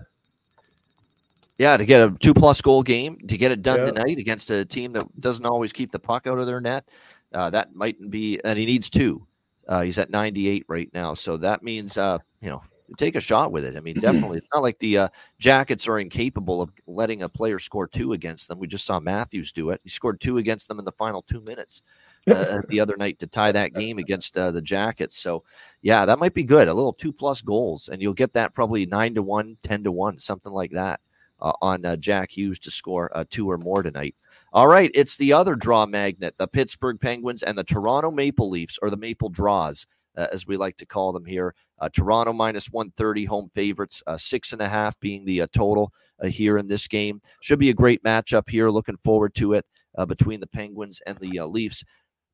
Yeah, to get a two plus goal game, to get it done yeah. tonight against a team that doesn't always keep the puck out of their net, uh, that might be, and he needs two. Uh, he's at 98 right now. So that means, uh, you know, take a shot with it. I mean, [CLEARS THROAT] definitely. it's not like the uh, Jackets are incapable of letting a player score two against them. We just saw Matthews do it. He scored two against them in the final two minutes. [LAUGHS] Uh, the other night to tie that game against uh, the Jackets. So, yeah, that might be good. A little two plus goals, and you'll get that probably nine to one, 10 to one, something like that on uh, Jack Hughes to score uh, two or more tonight. All right, it's the other draw magnet, the Pittsburgh Penguins and the Toronto Maple Leafs, or the Maple Draws, uh, as we like to call them here. Uh, Toronto minus 130 home favorites, uh, six and a half being the total here in this game. Should be a great matchup here. Looking forward to it between the Penguins and the Leafs.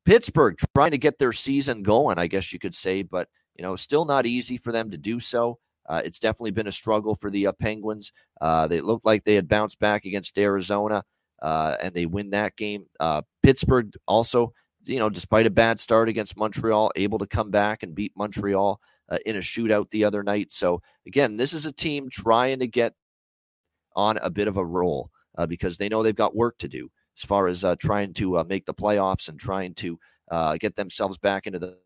Pittsburgh trying to get their season going, I guess you could say, but you know, still not easy for them to do so. Uh, it's definitely been a struggle for the uh, Penguins. Uh, they looked like they had bounced back against Arizona, uh, and they win that game. Uh, Pittsburgh also, you know, despite a bad start against Montreal, able to come back and beat Montreal uh, in a shootout the other night. So again, this is a team trying to get on a bit of a roll because they know they've got work to do as far as trying to make the playoffs and trying to get themselves back into the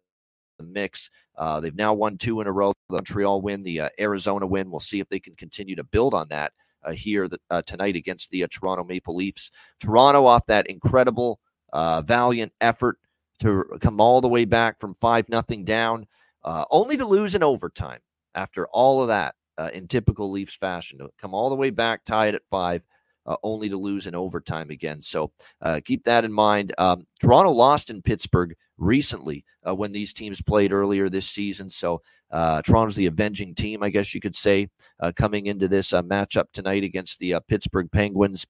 the mix. Uh, they've now won two in a row. The Montreal win, the uh, Arizona win. We'll see if they can continue to build on that uh, here the, uh, tonight against the uh, Toronto Maple Leafs. Toronto off that incredible, uh, valiant effort to come all the way back from five nothing down, only to lose in overtime. after all of that in typical Leafs fashion to come all the way back, tie it at five. Uh, only to lose in overtime again. So uh, keep that in mind. Um, Toronto lost in Pittsburgh recently uh, when these teams played earlier this season. So uh, Toronto's the avenging team, I guess you could say, uh, coming into this uh, matchup tonight against the Pittsburgh Penguins.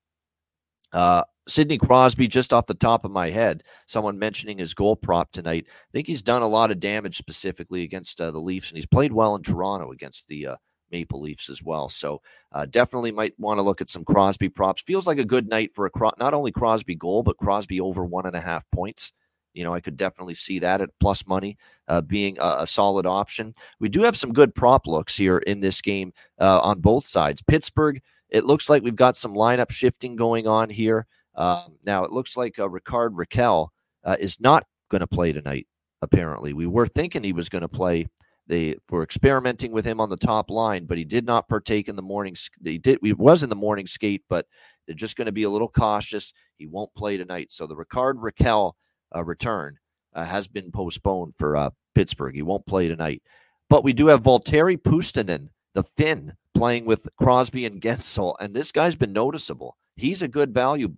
Sidney Crosby, just off the top of my head, someone mentioning his goal prop tonight. I think he's done a lot of damage specifically against the Leafs, and he's played well in Toronto against the Maple Leafs as well. So uh, definitely might want to look at some Crosby props. Feels like a good night for a not only Crosby goal, but Crosby over one and a half points. You know, I could definitely see that at plus money uh, being a, a, solid option. We do have some good prop looks here in this game uh, on both sides. Pittsburgh, it looks like we've got some lineup shifting going on here. Uh, now, it looks like uh, Rickard Rakell uh, is not going to play tonight, apparently. We were thinking he was going to play they were experimenting with him on the top line, but he did not partake in the morning. He did. He was in the morning skate, but they're just going to be a little cautious. He won't play tonight. So the Rickard Rakell uh, return uh, has been postponed for uh, Pittsburgh. He won't play tonight. But we do have Valtteri Puustinen, the Finn, playing with Crosby and Guentzel, and this guy's been noticeable. He's a good value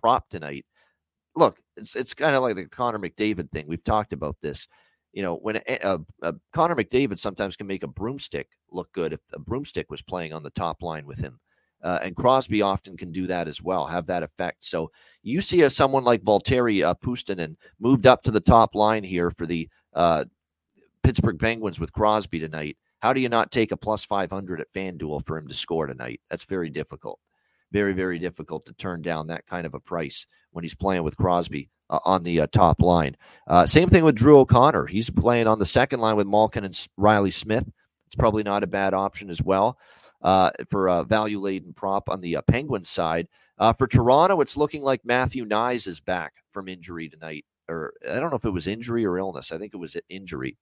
prop tonight. Look, it's it's kind of like the Connor McDavid thing. We've talked about this you know, when Connor McDavid sometimes can make a broomstick look good if a broomstick was playing on the top line with him. Uh, and Crosby often can do that as well, have that effect. So you see a, someone like Valtteri uh, Puustinen moved up to the top line here for the uh, Pittsburgh Penguins with Crosby tonight. How do you not take a plus 500 at FanDuel for him to score tonight? That's very difficult. Very, very difficult to turn down that kind of a price when he's playing with Crosby uh, on the uh, top line. Uh, same thing with Drew O'Connor. He's playing on the second line with Malkin and Reilly Smith. It's probably not a bad option as well uh, for a value laden prop on the uh, Penguins side. Uh, for Toronto, it's looking like Matthew Knies is back from injury tonight. Or I don't know if it was injury or illness. I think it was injury.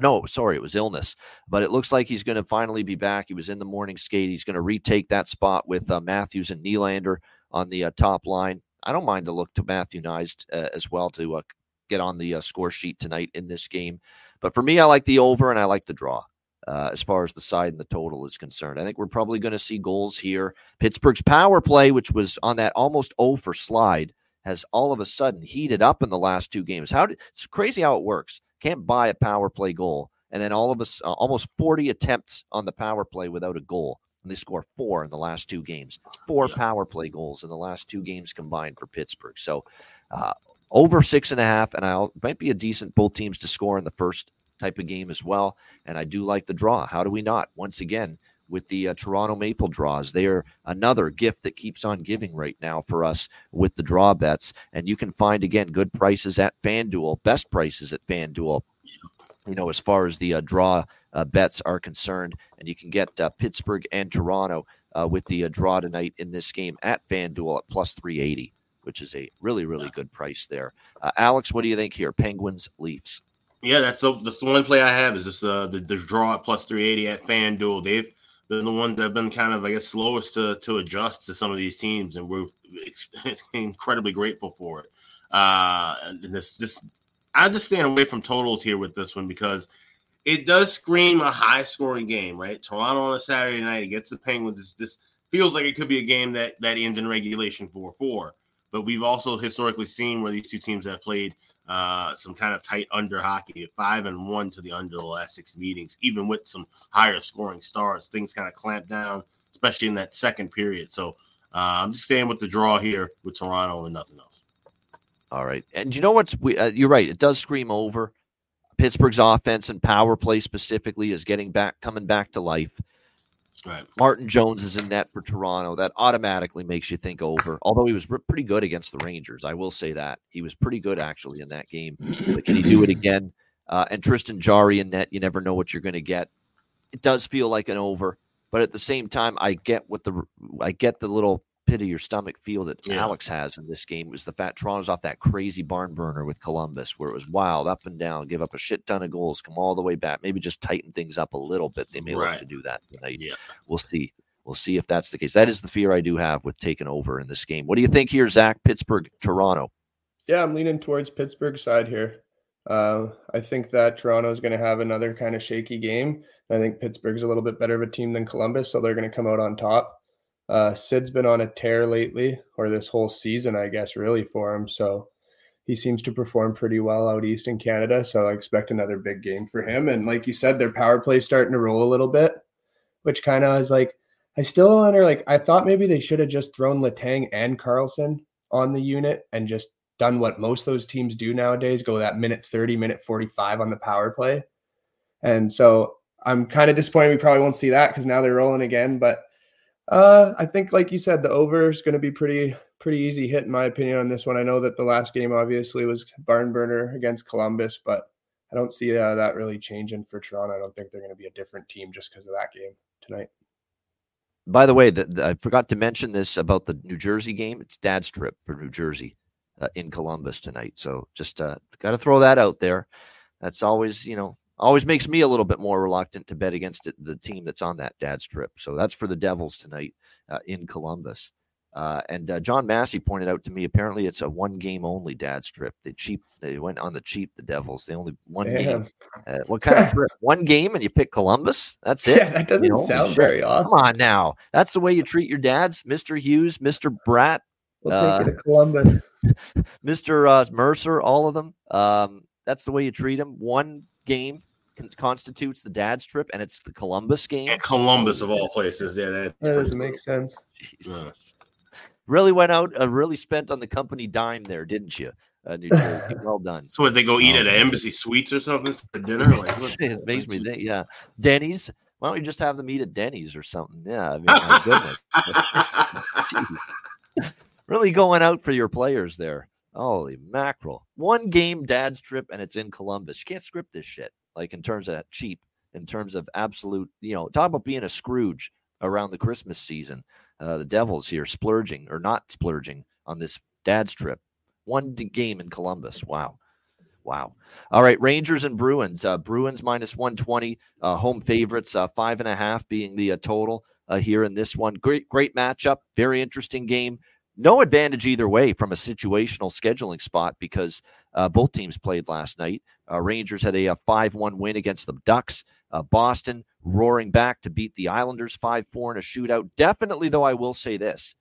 No, sorry, it was illness. But it looks like he's going to finally be back. He was in the morning skate. He's going to retake that spot with Matthews and Nylander on the top line. I don't mind to look to Matthew Knies uh, as well to uh, get on the uh, score sheet tonight in this game. But for me, I like the over and I like the draw. Uh, as far as the side and the total is concerned. I think we're probably going to see goals here. Pittsburgh's power play, which was on that almost over slide, has all of a sudden heated up in the last two games. How it's crazy how it works. Can't buy a power play goal, and then all of us uh, almost 40 attempts on the power play without a goal and they score four in the last two games. Four yeah. power play goals in the last two games combined for Pittsburgh. So uh, over six and a half, and I might be a decent both teams to score in the first type of game as well. And I do like the draw. How do we not? Once again, with the uh, Toronto Maple draws. They are another gift that keeps on giving right now for us with the draw bets. And you can find, again, good prices at FanDuel, best prices at FanDuel, you know, as far as the uh, draw bets are concerned. And you can get uh, Pittsburgh and Toronto uh, with the uh, draw tonight in this game at FanDuel at plus 380, which is a really, really good price there. Uh, Alex, what do you think here? Penguins, Leafs. Yeah, that's the, that's the one play I have is this uh, the, the draw at plus 380 at FanDuel. They've been the ones that have been kind of, I guess, slowest to, to adjust to some of these teams, and we're [LAUGHS] incredibly grateful for it. Uh, and this, this, I just stand away from totals here with this one because – it does scream a high scoring game, right? Toronto on a Saturday night against the Penguins. This feels like it could be a game that that ends in regulation 4 4. But we've also historically seen where these two teams have played uh, some kind of tight under hockey, five and one to the under the last six meetings, even with some higher scoring starts. Things kind of clamp down, especially in that second period. So uh, I'm just staying with the draw here with Toronto and nothing else. All right, and you know what's we, uh, you're right. It does scream over. Pittsburgh's offense and power play specifically is getting back, coming back to life. Right. Martin Jones is in net for Toronto. That automatically makes you think over. Although he was pretty good against the Rangers, I will say that he was pretty good actually in that game. But can he do it again? Uh, and Tristan Jarry in net, you never know what you're going to get. It does feel like an over, but at the same time, I get what the I get the little pit of your stomach feel that yeah. Alex has in this game was the fact Toronto's off that crazy barn burner with Columbus, where it was wild up and down, give up a shit ton of goals, come all the way back, maybe just tighten things up a little bit. They may right. look to do that tonight. Yeah. We'll see. We'll see if that's the case. That is the fear I do have with taking over in this game. What do you think here, Zach? Pittsburgh, Toronto. Yeah, I'm leaning towards Pittsburgh side here. Uh, I think that Toronto is going to have another kind of shaky game. I think Pittsburgh's a little bit better of a team than Columbus, so they're going to come out on top. Uh, Sid's been on a tear lately, or this whole season, I guess, really for him. So he seems to perform pretty well out east in Canada. So I expect another big game for him. And like you said, their power play is starting to roll a little bit, which kind of is like I still wonder. Like I thought maybe they should have just thrown Letang and Karlsson on the unit and just done what most those teams do nowadays: go that minute thirty, minute forty-five on the power play. And so I'm kind of disappointed we probably won't see that because now they're rolling again. But uh, I think, like you said, the over is going to be pretty pretty easy hit in my opinion on this one. I know that the last game obviously was barn burner against Columbus, but I don't see uh, that really changing for Toronto. I don't think they're going to be a different team just because of that game tonight. By the way, the, the, I forgot to mention this about the New Jersey game. It's Dad's trip for New Jersey uh, in Columbus tonight. So just uh, got to throw that out there. That's always, you know, always makes me a little bit more reluctant to bet against it, the team that's on that Dad's trip. So that's for the Devils tonight uh, in Columbus. Uh, and uh, John Massey pointed out to me apparently it's a one game only dad's trip. They cheap they went on the cheap. The Devils they only one Damn. game. Uh, what kind of trip? [LAUGHS] One game and you pick Columbus. That's it. Yeah, that doesn't you know, sound very awesome. Come on now, that's the way you treat your dads, Mister Hughes, Mister Bratt. We'll take it to Columbus, [LAUGHS] Mister uh, Mercer, all of them. Um, that's the way you treat them. One game constitutes the dad's trip, and it's the Columbus game. And Columbus of all places. Yeah, that, that doesn't make sense really went out, uh, really spent on the company dime there, didn't you? Uh, New Jersey. [SIGHS] Well done. So would they go eat um, at Embassy Suites or something for dinner? Like, [LAUGHS] it makes me think. Yeah, Denny's. Why don't you just have them eat at Denny's or something? Yeah, I mean, goodness. [LAUGHS] really going out for your players there. Holy mackerel! One game, dad's trip, and it's in Columbus. You can't script this shit. Like in terms of cheap, in terms of absolute. You know, talk about being a Scrooge around the Christmas season. Uh, the Devils here splurging or not splurging on this dad's trip. One game in Columbus. Wow. Wow. All right. Rangers and Bruins. Uh, Bruins minus 120. Uh, home favorites, uh, five and a half being the uh, total uh, here in this one. Great, great matchup. Very interesting game. No advantage either way from a situational scheduling spot because both teams played last night. Rangers had a 5 1 win against the Ducks. Boston roaring back to beat the Islanders 5 4 in a shootout. Definitely, though, I will say this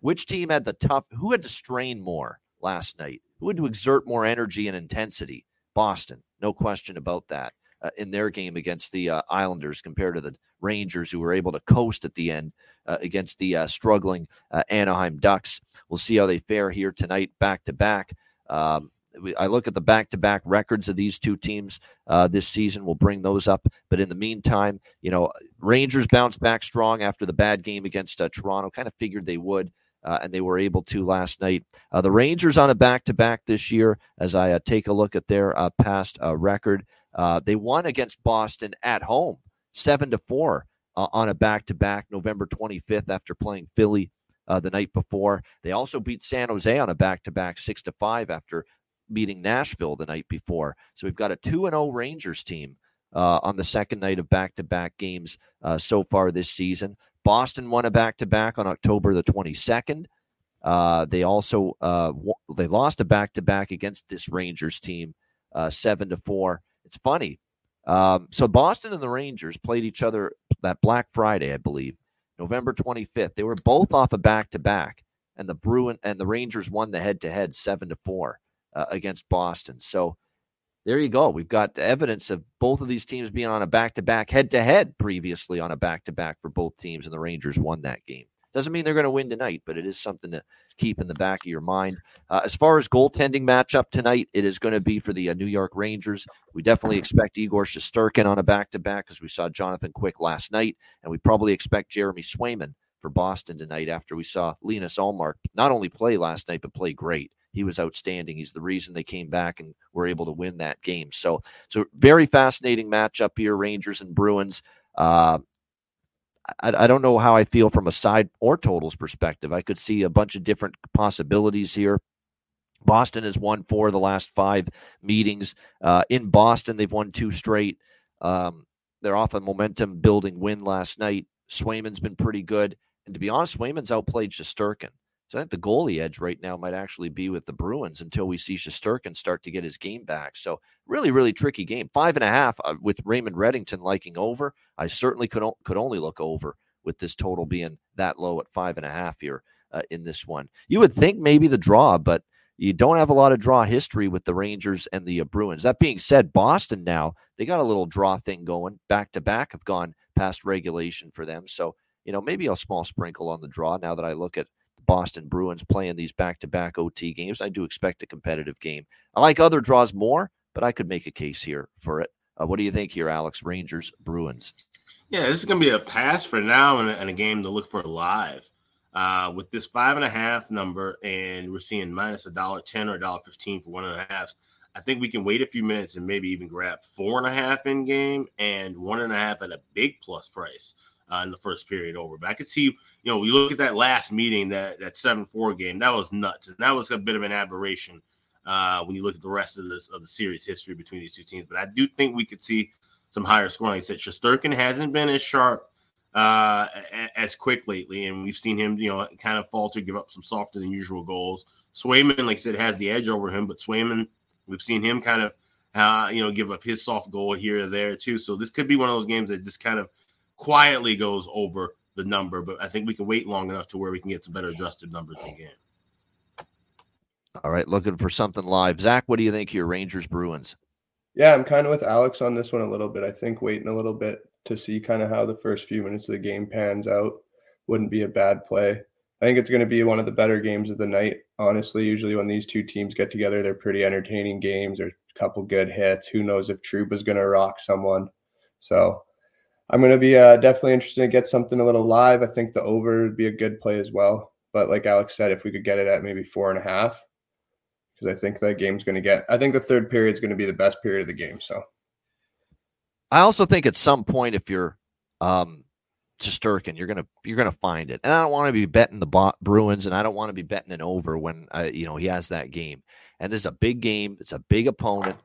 which team had the tough, who had to strain more last night? Who had to exert more energy and intensity? Boston, no question about that. Uh, in their game against the uh, Islanders compared to the Rangers, who were able to coast at the end uh, against the uh, struggling uh, Anaheim Ducks. We'll see how they fare here tonight, back to back. Um, I look at the back-to-back records of these two teams uh, this season. We'll bring those up, but in the meantime, you know, Rangers bounced back strong after the bad game against uh, Toronto. Kind of figured they would. Uh, and they were able to last night. Uh, the Rangers on a back-to-back this year. As I uh, take a look at their uh, past record, they won against Boston at home, seven to four on a back-to-back, November 25th after playing Philly the night before. They also beat San Jose on a back-to-back, six to five after beating Nashville the night before. So we've got a 2 0 Rangers team uh, on the second night of back to back games uh, so far this season. Boston won a back to back on October the 22nd. Uh, they also uh, w- they lost a back to back against this Rangers team, uh, seven to four. It's funny. Um, so Boston and the Rangers played each other that Black Friday, I believe, November 25th. They were both off a back to back, and the Bruin and the Rangers won the head to head seven to four uh, against Boston. So there you go. We've got evidence of both of these teams being on a back to back, head to head previously on a back to back for both teams, and the Rangers won that game. Doesn't mean they're going to win tonight, but it is something to keep in the back of your mind. Uh, as far as goaltending matchup tonight, it is going to be for the uh, New York Rangers. We definitely expect Igor Shesterkin on a back to back because we saw Jonathan Quick last night, and we probably expect Jeremy Swayman for Boston tonight after we saw Linus Ullmark not only play last night but play great he was outstanding. He's the reason they came back and were able to win that game. So, so very fascinating matchup here, Rangers and Bruins. Uh, I, I don't know how I feel from a side or totals perspective. I could see a bunch of different possibilities here. Boston has won four of the last five meetings. Uh, in Boston, they've won two straight. Um, they're off a momentum building win last night. Swayman's been pretty good. And to be honest, Swayman's outplayed Shesterkin. So I think the goalie edge right now might actually be with the Bruins until we see Shesterkin start to get his game back. So really, really tricky game. Five and a half uh, with Raymond Reddington liking over. I certainly could could only look over with this total being that low at five and a half here uh, in this one. You would think maybe the draw, but you don't have a lot of draw history with the Rangers and the uh, Bruins. That being said, Boston now they got a little draw thing going. Back to back have gone past regulation for them. So you know maybe a small sprinkle on the draw now that I look at Boston Bruins playing these back to back OT games. I do expect a competitive game. I like other draws more, but I could make a case here for it. Uh, what do you think here, Alex? Rangers, Bruins. Yeah, this is going to be a pass for now and a, and a game to look for live. Uh, with this five and a half number, and we're seeing minus a dollar ten or a dollar fifteen for one and a half. I think we can wait a few minutes and maybe even grab four and a half in game and one and a half at a big plus price uh, in the first period over. But I could see, you know, we look at that last meeting, that that seven four game, that was nuts, and that was a bit of an aberration uh, when you look at the rest of this of the series history between these two teams. But I do think we could see some higher scoring. I said Shesterkin hasn't been as sharp uh, as quick lately, and we've seen him, you know, kind of falter, give up some softer than usual goals. Swayman, like I said, has the edge over him, but Swayman, we've seen him kind of, uh, you know, give up his soft goal here or there too. So this could be one of those games that just kind of quietly goes over the number, but I think we can wait long enough to where we can get some better adjusted numbers again. All right, looking for something live. Zach, what do you think here, Rangers Bruins? Yeah, I'm kind of with Alex on this one a little bit. I think waiting a little bit to see kind of how the first few minutes of the game pans out wouldn't be a bad play. I think it's going to be one of the better games of the night. Honestly, usually when these two teams get together, they're pretty entertaining games. There's a couple good hits. Who knows if Troop is going to rock someone? So I'm going to be uh, definitely interested to get something a little live. I think the over would be a good play as well. But like Alex said, if we could get it at maybe four and a half, because I think that game's going to get. I think the third period is going to be the best period of the game. So, I also think at some point, if you're um, Shesterkin, you're gonna you're gonna find it. And I don't want to be betting the Bruins, and I don't want to be betting an over when I, you know he has that game. And this is a big game. It's a big opponent.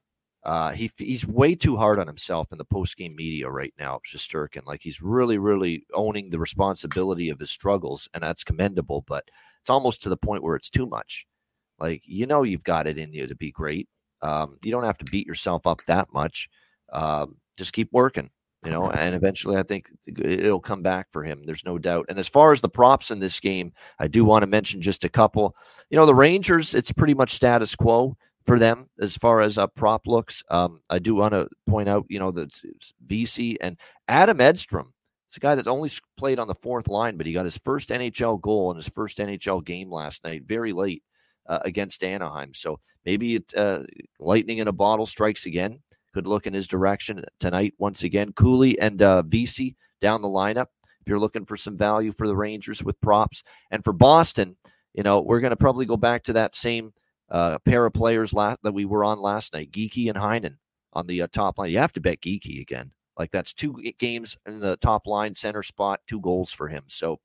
Uh, he he's way too hard on himself in the post game media right now, Shesterkin. Like he's really, really owning the responsibility of his struggles, and that's commendable. But it's almost to the point where it's too much. Like you know, you've got it in you to be great. Um, you don't have to beat yourself up that much. Um, just keep working, you know, and eventually I think it'll come back for him. There's no doubt. And as far as the props in this game, I do want to mention just a couple. You know, the Rangers, it's pretty much status quo for them as far as a prop looks. Um, I do want to point out, you know, that VC and Adam Edstrom. It's a guy that's only played on the fourth line, but he got his first NHL goal in his first NHL game last night, very late uh, against Anaheim. So maybe it, uh, lightning in a bottle strikes again. Could look in his direction tonight once again. Cooley and uh, Vesey down the lineup. If you're looking for some value for the Rangers with props, and for Boston, you know we're going to probably go back to that same uh, pair of players la- that we were on last night, Geekie and Heinen on the uh, top line. You have to bet Geekie again. Like that's two games in the top line center spot, two goals for him. So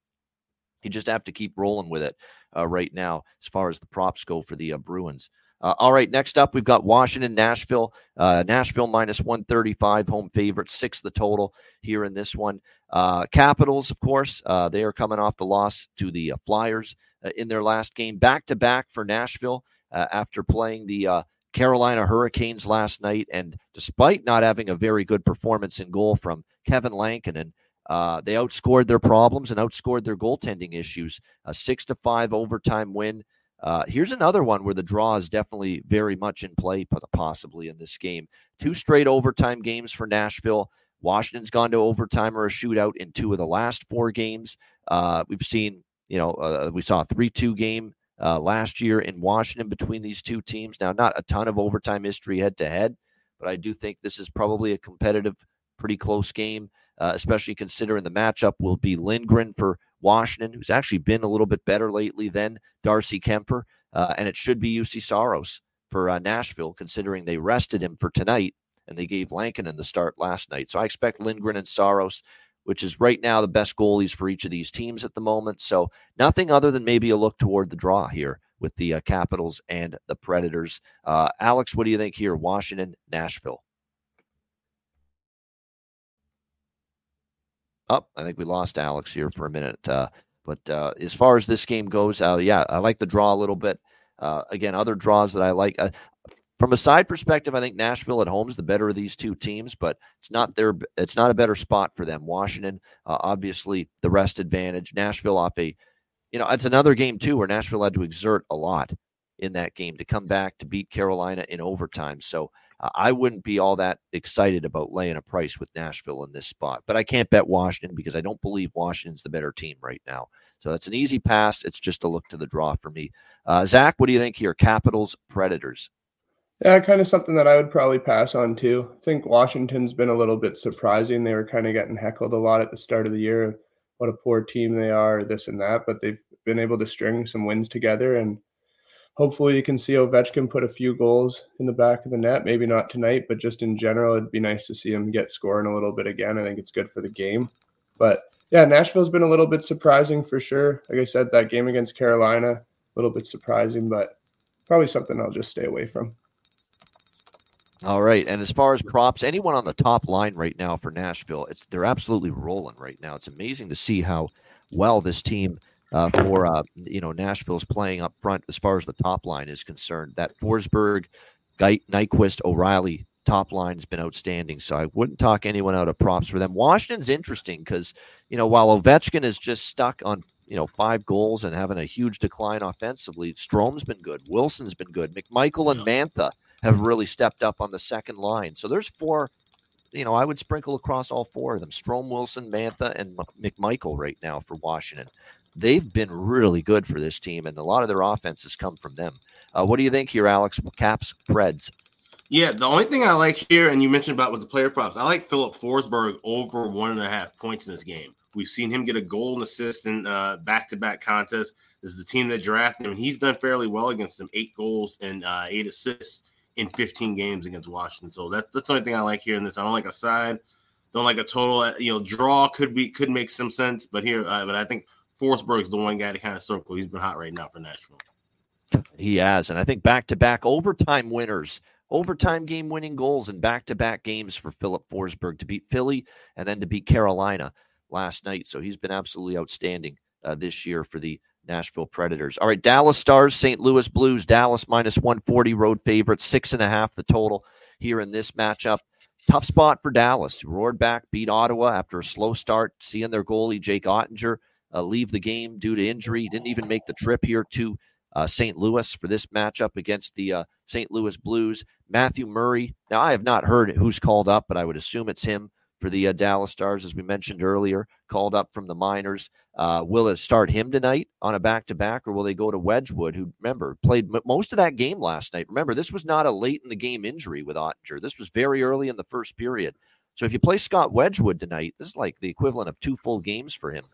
you just have to keep rolling with it uh, right now as far as the props go for the uh, Bruins. Uh, all right, next up, we've got Washington, Nashville. Uh, Nashville minus 135, home favorite, six the total here in this one. Uh, Capitals, of course, uh, they are coming off the loss to the uh, Flyers in their last game, back to back for Nashville after playing the Carolina Hurricanes last night. And despite not having a very good performance in goal from Kevin Lankinen, uh, they outscored their problems and outscored their goaltending issues. A six to five overtime win. Uh, here's another one where the draw is definitely very much in play, possibly in this game. Two straight overtime games for Nashville. Washington's gone to overtime or a shootout in two of the last four games. Uh, we've seen, you know, uh, we saw a 3 2 game uh, last year in Washington between these two teams. Now, not a ton of overtime history head to head, but I do think this is probably a competitive, pretty close game uh, especially considering the matchup will be Lindgren for Washington, who's actually been a little bit better lately than Darcy Kuemper. Uh, and it should be Juuse Saros for uh, Nashville, considering they rested him for tonight and they gave Lankinen the start last night. So I expect Lindgren and Saros, which is right now the best goalies for each of these teams at the moment. So nothing other than maybe a look toward the draw here with the uh, Capitals and the Predators. Uh, Alex, what do you think here? Washington, Nashville. Up, oh, I think we lost Alex here for a minute. Uh, But uh, as far as this game goes, uh, yeah, I like the draw a little bit. Uh, again, other draws that I like. From a side perspective, I think Nashville at home is the better of these two teams, but it's not their it's not a better spot for them. Washington, uh, obviously, the rest advantage. Nashville off a, you know, it's another game too where Nashville had to exert a lot in that game to come back to beat Carolina in overtime. So uh, I wouldn't be all that excited about laying a price with Nashville in this spot, but I can't bet Washington because I don't believe Washington's the better team right now. So that's an easy pass. It's just a look to the draw for me. Uh, Zach, what do you think here? Capitals, Predators. Yeah, kind of something that I would probably pass on too. I think Washington's been a little bit surprising. They were kind of getting heckled a lot at the start of the year. What a poor team they are, this and that. But they've been able to string some wins together, and hopefully you can see Ovechkin put a few goals in the back of the net. Maybe not tonight, but just in general, it'd be nice to see him get scoring a little bit again. I think it's good for the game. But yeah, Nashville's been a little bit surprising for sure. Like I said, that game against Carolina, a little bit surprising, but probably something I'll just stay away from. All right, and as far as props, anyone on the top line right now for Nashville, it's they're absolutely rolling right now. It's amazing to see how well this team uh, for uh, you know Nashville's playing up front as far as the top line is concerned. That Forsberg, Nyquist, O'Reilly top line has been outstanding. So I wouldn't talk anyone out of props for them. Washington's interesting because you know while Ovechkin is just stuck on you know five goals and having a huge decline offensively, Strome's been good, Wilson's been good, McMichael and Mantha have really stepped up on the second line. So there's four, you know, I would sprinkle across all four of them Strome, Wilson, Mantha, and McMichael right now for Washington. They've been really good for this team, and a lot of their offenses come from them. Uh, what do you think here, Alex? Caps, Preds. Yeah, the only thing I like here, and you mentioned about with the player props, I like Filip Forsberg over one and a half points in this game. We've seen him get a goal and assist in uh, back-to-back contests. This is the team that drafted him. He's done fairly well against them, eight goals and uh, eight assists in 15 games against Washington. So that's that's the only thing I like here in this. I don't like a side, don't like a total. Uh, you know, draw could be could make some sense, but here, uh, but I think Forsberg's the one guy to kind of circle. He's been hot right now for Nashville. He has, and I think back to back overtime winners, overtime game winning goals, and back to back games for Filip Forsberg to beat Philly and then to beat Carolina last night. So he's been absolutely outstanding uh, this year for the Nashville Predators. All right, Dallas Stars, St. Louis Blues, Dallas minus 140 road favorite, six and a half the total here in this matchup. Tough spot for Dallas. Roared back, beat Ottawa after a slow start, seeing their goalie, Jake Oettinger, uh, leave the game due to injury. Didn't even make the trip here to uh, St. Louis for this matchup against the uh, St. Louis Blues. Matthew Murray. Now, I have not heard who's called up, but I would assume it's him for the uh, Dallas Stars, as we mentioned earlier, called up from the minors. Uh, will it start him tonight on a back to back, or will they go to Wedgewood, who, remember, played m- most of that game last night? Remember, this was not a late in the game injury with Oettinger. This was very early in the first period. So if you play Scott Wedgewood tonight, this is like the equivalent of two full games for him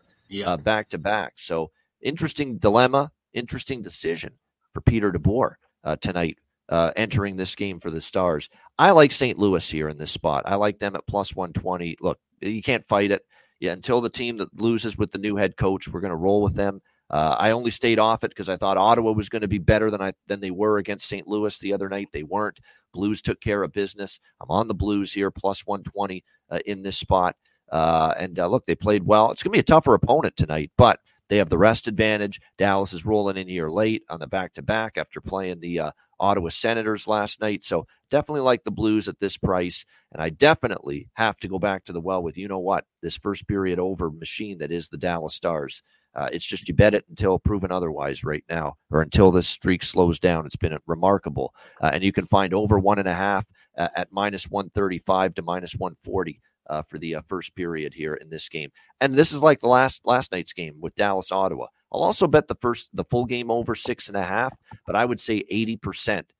back to back. So interesting dilemma, interesting decision for Peter DeBoer uh, tonight uh, entering this game for the Stars. I like St. Louis here in this spot. I like them at plus 120. Look, you can't fight it. Yeah, until the team that loses with the new head coach, we're going to roll with them. Uh, I only stayed off it because I thought Ottawa was going to be better than I than they were against St. Louis the other night. They weren't. Blues took care of business. I'm on the Blues here, plus 120 uh, in this spot. Uh, and uh, look, they played well. It's going to be a tougher opponent tonight, but they have the rest advantage. Dallas is rolling in here late on the back to back after playing the uh, Ottawa Senators last night. So definitely like the Blues at this price. And I definitely have to go back to the well with you know what? This first period over machine that is the Dallas Stars. Uh, it's just you bet it until proven otherwise right now, or until this streak slows down. It's been remarkable. Uh, and you can find over one and a half uh, at minus 135 to minus 140 uh, for the uh, first period here in this game. And this is like the last last night's game with Dallas Ottawa. I'll also bet the first the full game over six and a half, but I would say eighty percent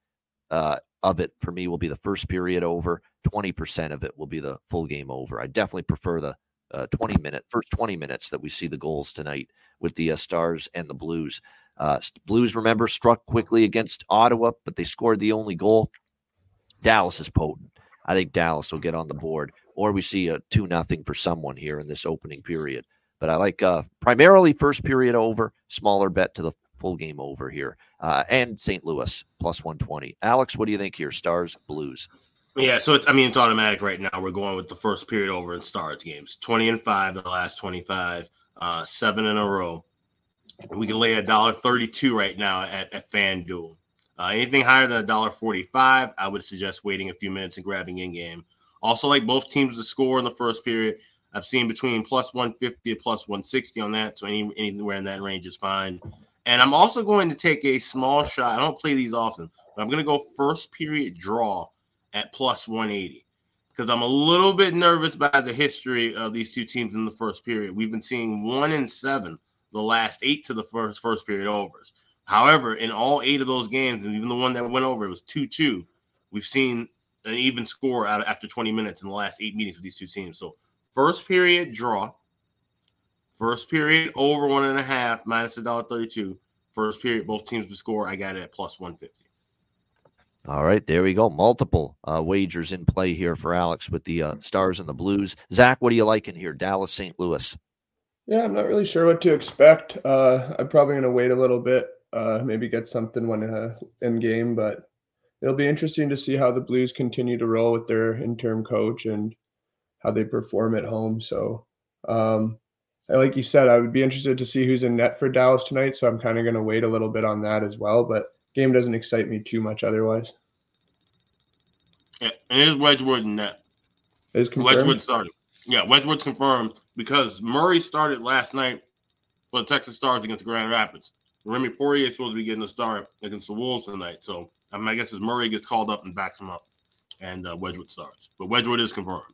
uh, of it for me will be the first period over. Twenty percent of it will be the full game over. I definitely prefer the uh, 20 minute first 20 minutes that we see the goals tonight with the uh, Stars and the Blues. Uh, Blues, remember, struck quickly against Ottawa, but they scored the only goal. Dallas is potent. I think Dallas will get on the board or we see a two nothing for someone here in this opening period. But I like uh, primarily first period over, smaller bet to the full game over here, uh, and St. Louis plus one twenty. Alex, what do you think here? Stars, Blues. Yeah, so I mean it's automatic right now. We're going with the first period over in Stars games. Twenty and five, the last twenty five, uh, seven in a row. We can lay a dollar thirty-two right now at, at FanDuel. Uh, anything higher than a dollar forty-five, I would suggest waiting a few minutes and grabbing in game. Also, like both teams to score in the first period. I've seen between plus 150 and plus 160 on that. So any, anywhere in that range is fine. And I'm also going to take a small shot. I don't play these often, but I'm going to go first period draw at plus 180 because I'm a little bit nervous by the history of these two teams in the first period. We've been seeing one and seven the last eight to the first first period overs. However, in all eight of those games, and even the one that went over, it was 2 2. We've seen an even score out after 20 minutes in the last eight meetings with these two teams. So, first period draw, first period over one and a half minus a dollar 32. First period, both teams to score. I got it at plus 150. All right, there we go. Multiple uh, wagers in play here for Alex with the uh, Stars and the Blues. Zach, what are you liking here? Dallas, St. Louis. Yeah, I'm not really sure what to expect. Uh, I'm probably going to wait a little bit, uh, maybe get something when uh, in game, but it'll be interesting to see how the Blues continue to roll with their interim coach and how they perform at home. So, um, like you said, I would be interested to see who's in net for Dallas tonight. So I'm kind of going to wait a little bit on that as well. But game doesn't excite me too much otherwise. Yeah, and it is Wedgewood in net. Is confirmed? Wedgewood started. Yeah, Wedgewood's confirmed because Murray started last night for the Texas Stars against Grand Rapids. Remi Poirier is supposed to be getting a start against the Wolves tonight. So I, mean, guess as Murray gets called up and backs him up, and uh, Wedgewood starts. But Wedgewood is confirmed.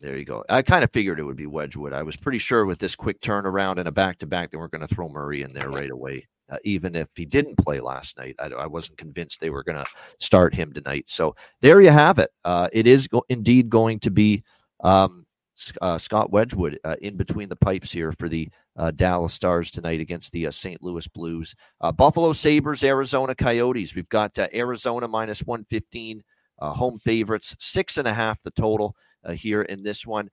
There you go. I kind of figured it would be Wedgewood. I was pretty sure with this quick turnaround and a back to back, they weren't going to throw Murray in there right away. Uh, even if he didn't play last night, I, I wasn't convinced they were going to start him tonight. So there you have it. Uh, it is go- indeed going to be um, uh, Scott Wedgewood uh, in between the pipes here for the uh, Dallas Stars tonight against the uh, St. Louis Blues. Uh, Buffalo Sabres, Arizona Coyotes. We've got uh, Arizona minus 115, home favorites, six and a half the total here in this one.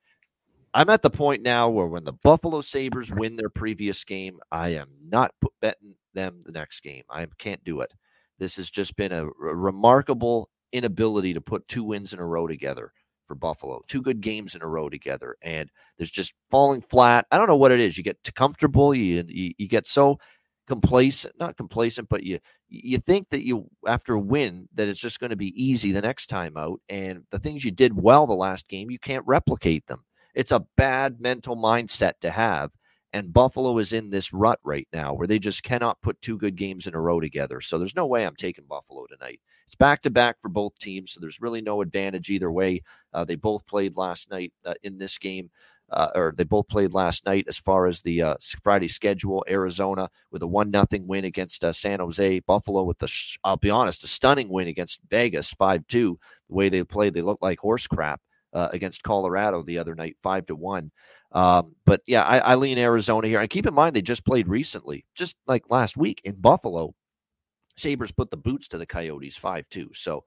I'm at the point now where when the Buffalo Sabres win their previous game, I am not betting them the next game. I can't do it. This has just been a remarkable inability to put two wins in a row together for Buffalo. Two good games in a row together, and there's just falling flat. I don't know what it is. You get too comfortable. You you, you get so complacent, not complacent, but you you think that you after a win that it's just going to be easy the next time out, and the things you did well the last game you can't replicate them. It's a bad mental mindset to have. And Buffalo is in this rut right now where they just cannot put two good games in a row together. So there's no way I'm taking Buffalo tonight. It's back to back for both teams, so there's really no advantage either way. Uh, they both played last night uh, in this game. Uh, or they both played last night as far as the uh, Friday schedule. Arizona with a one nothing win against uh, San Jose. Buffalo with the sh- I'll be honest, a stunning win against Vegas five two. The way they played, they looked like horse crap uh, against Colorado the other night, five to one. Um, but yeah, I, I lean Arizona here. And keep in mind, they just played recently, just like last week in Buffalo. Sabres put the boots to the Coyotes 5 2. So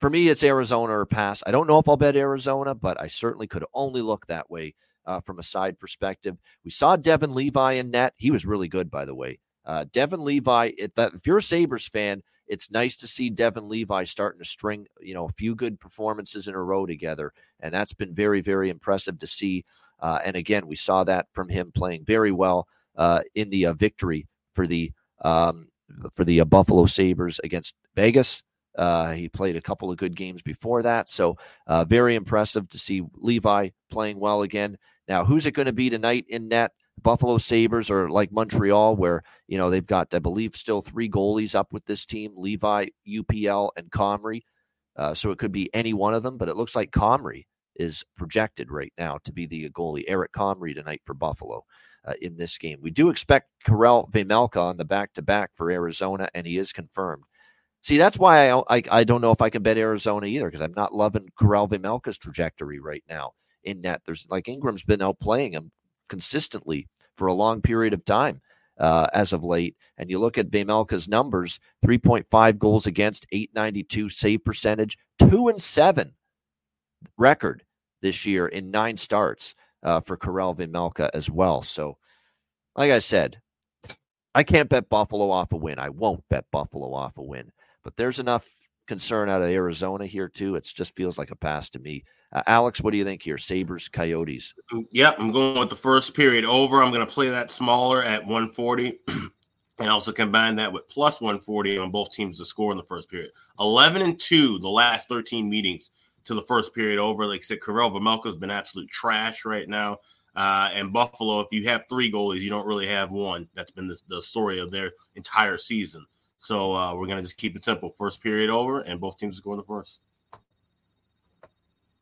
for me, it's Arizona or pass. I don't know if I'll bet Arizona, but I certainly could only look that way uh, from a side perspective. We saw Devon Levi in net. He was really good, by the way. Uh, Devon Levi, if, that, if you're a Sabres fan, it's nice to see Devon Levi starting to string, you know, a few good performances in a row together. And that's been very, very impressive to see. Uh, and again, we saw that from him playing very well uh, in the uh, victory for the um, for the uh, Buffalo Sabres against Vegas. Uh, he played a couple of good games before that. So, uh, very impressive to see Levi playing well again. Now, who's it going to be tonight in net? Buffalo Sabres or like Montreal, where, you know, they've got, I believe, still three goalies up with this team Levi, UPL, and Comrie. Uh, so it could be any one of them, but it looks like Comrie is projected right now to be the goalie. Eric Comrie tonight for Buffalo uh, in this game. We do expect Karel Vejmelka on the back to back for Arizona, and he is confirmed. See, that's why I, I, I don't know if I can bet Arizona either because I'm not loving Karel Vejmelka's trajectory right now in net. There's like Ingram's been out playing him consistently for a long period of time. Uh, as of late. And you look at Vejmelka's numbers 3.5 goals against, 892 save percentage, two and seven record this year in nine starts uh, for Karel Vejmelka as well. So, like I said, I can't bet Buffalo off a win. I won't bet Buffalo off a win. But there's enough concern out of Arizona here too. It just feels like a pass to me. Uh, Alex, what do you think here? Sabres, Coyotes. Mm, yep, I'm going with the first period over. I'm going to play that smaller at 140. [CLEARS THROAT] and also combine that with plus 140 on both teams to score in the first period. 11 and 2 the last 13 meetings to the first period over. Like I said, Karel Vejmelka's been absolute trash right now. Uh, and Buffalo, if you have three goalies, you don't really have one. That's been the, the story of their entire season. So uh, we're going to just keep it simple. First period over, and both teams score the first.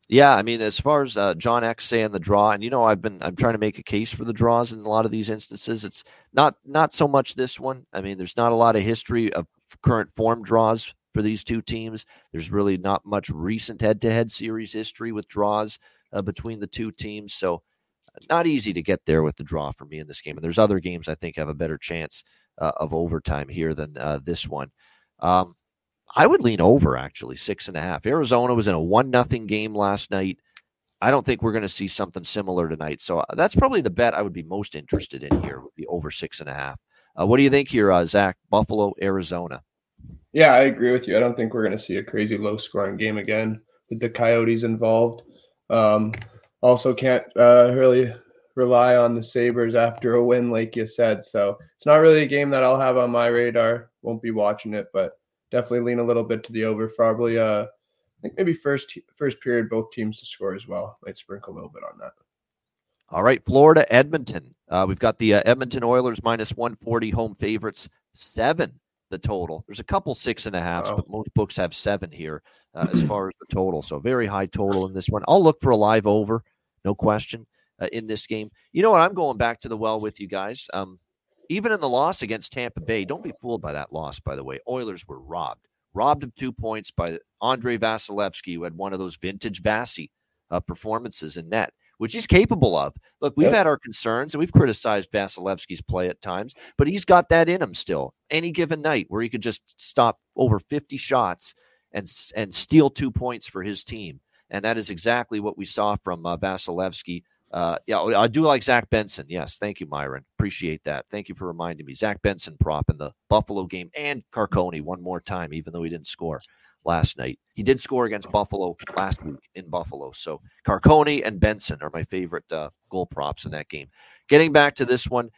Yeah, I mean, as far as uh, John X saying the draw, and you know, I've been I'm trying to make a case for the draws in a lot of these instances. It's not not so much this one. I mean, there's not a lot of history of current form draws for these two teams. There's really not much recent head-to-head series history with draws uh, between the two teams, so not easy to get there with the draw for me in this game. And there's other games I think have a better chance uh, of overtime here than uh, this one. Um, I would lean over actually six and a half. Arizona was in a one nothing game last night. I don't think we're going to see something similar tonight. So uh, that's probably the bet I would be most interested in here. Would be over six and a half. Uh, what do you think here, uh, Zach? Buffalo, Arizona. Yeah, I agree with you. I don't think we're going to see a crazy low scoring game again with the Coyotes involved. Um, also, can't uh, really rely on the Sabres after a win, like you said. So it's not really a game that I'll have on my radar. Won't be watching it, but definitely lean a little bit to the over. Probably, uh, I think maybe first first period, both teams to score as well. Might sprinkle a little bit on that. All right, Florida, Edmonton. Uh, we've got the uh, Edmonton Oilers minus 140 home favorites, seven the total. There's a couple six and a halfs, oh. but most books have seven here uh, as [CLEARS THROAT] far as the total. So very high total in this one. I'll look for a live over, no question, uh, in this game. You know what? I'm going back to the well with you guys. Um, even in the loss against Tampa Bay, don't be fooled by that loss, by the way. Oilers were robbed, robbed of two points by Andrei Vasilevskiy, who had one of those vintage Vasi uh, performances in net, which he's capable of. Look, we've yep. had our concerns and we've criticized Vasilevskiy's play at times, but he's got that in him still. Any given night where he could just stop over 50 shots and and steal two points for his team. And that is exactly what we saw from uh, Vasilevskiy uh, yeah, I do like Zach Benson. Yes, thank you, Myron. Appreciate that. Thank you for reminding me. Zach Benson prop in the Buffalo game and Carcone one more time, even though he didn't score last night. He did score against Buffalo last week in Buffalo. So Carcone and Benson are my favorite uh, goal props in that game. Getting back to this one,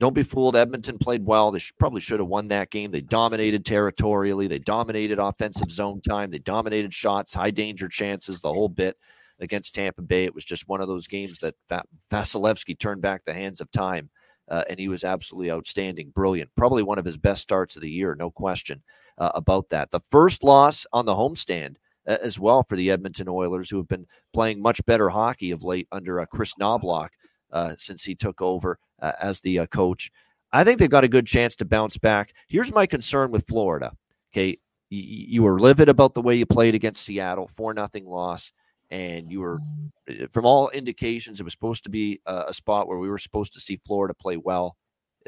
don't be fooled. Edmonton played well. They should, probably should have won that game. They dominated territorially. They dominated offensive zone time. They dominated shots, high danger chances, the whole bit against Tampa Bay. It was just one of those games that Vasilevskiy turned back the hands of time, uh, and he was absolutely outstanding, brilliant. Probably one of his best starts of the year, no question uh, about that. The first loss on the homestand uh, as well for the Edmonton Oilers, who have been playing much better hockey of late under uh, Kris Knoblauch uh, since he took over uh, as the coach. I think they've got a good chance to bounce back. Here's my concern with Florida. Okay, you were livid about the way you played against Seattle, four nothing loss and you were eh, from all indications it was supposed to be a, spot where we were supposed to see Florida play well,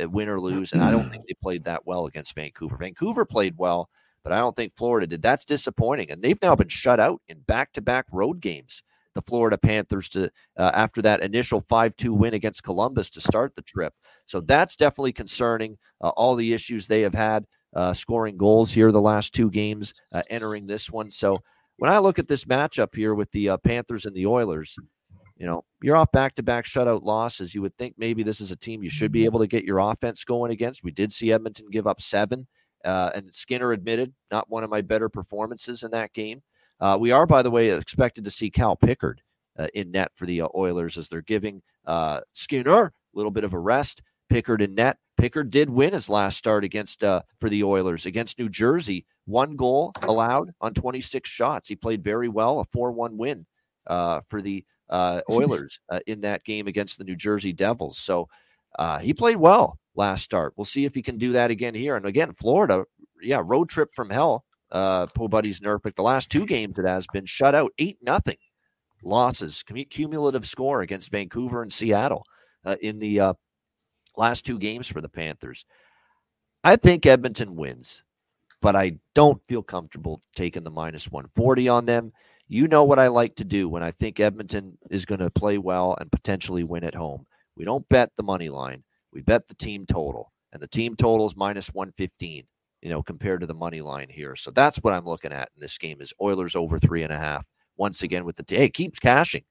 win or lose, and I don't think they played that well against Vancouver. Vancouver played well, but I don't think Florida did. That's disappointing, and they've now been shut out in back-to-back road games. The Florida Panthers to uh, after that initial five-two win against Columbus to start the trip, so that's definitely concerning. Uh, all the issues they have had uh, scoring goals here the last two games, uh, entering this one, so when I look at this matchup here with the uh, Panthers and the Oilers, you know, you're off back to back shutout losses. You would think maybe this is a team you should be able to get your offense going against. We did see Edmonton give up seven, uh, and Skinner admitted not one of my better performances in that game. Uh, we are, by the way, expected to see Cal Pickard uh, in net for the uh, Oilers as they're giving uh, Skinner a little bit of a rest. Pickard in net. Pickard did win his last start against uh, for the Oilers against New Jersey. One goal allowed on 26 shots. He played very well. A 4-1 win uh, for the uh, [LAUGHS] Oilers uh, in that game against the New Jersey Devils. So uh, he played well last start. We'll see if he can do that again here. And again, Florida, yeah, road trip from hell. Uh, poor buddies Nurkic. The last two games it has been shut out eight nothing losses, cumulative score against Vancouver and Seattle in the last two games for the Panthers. I think Edmonton wins, but I don't feel comfortable taking the minus 140 on them. You know what I like to do when I think Edmonton is going to play well and potentially win at home. We don't bet the money line. We bet the team total. And the team total is minus 115, you know, compared to the money line here. So that's what I'm looking at in this game is Oilers over three and a half. Once again with the t- hey, keeps cashing,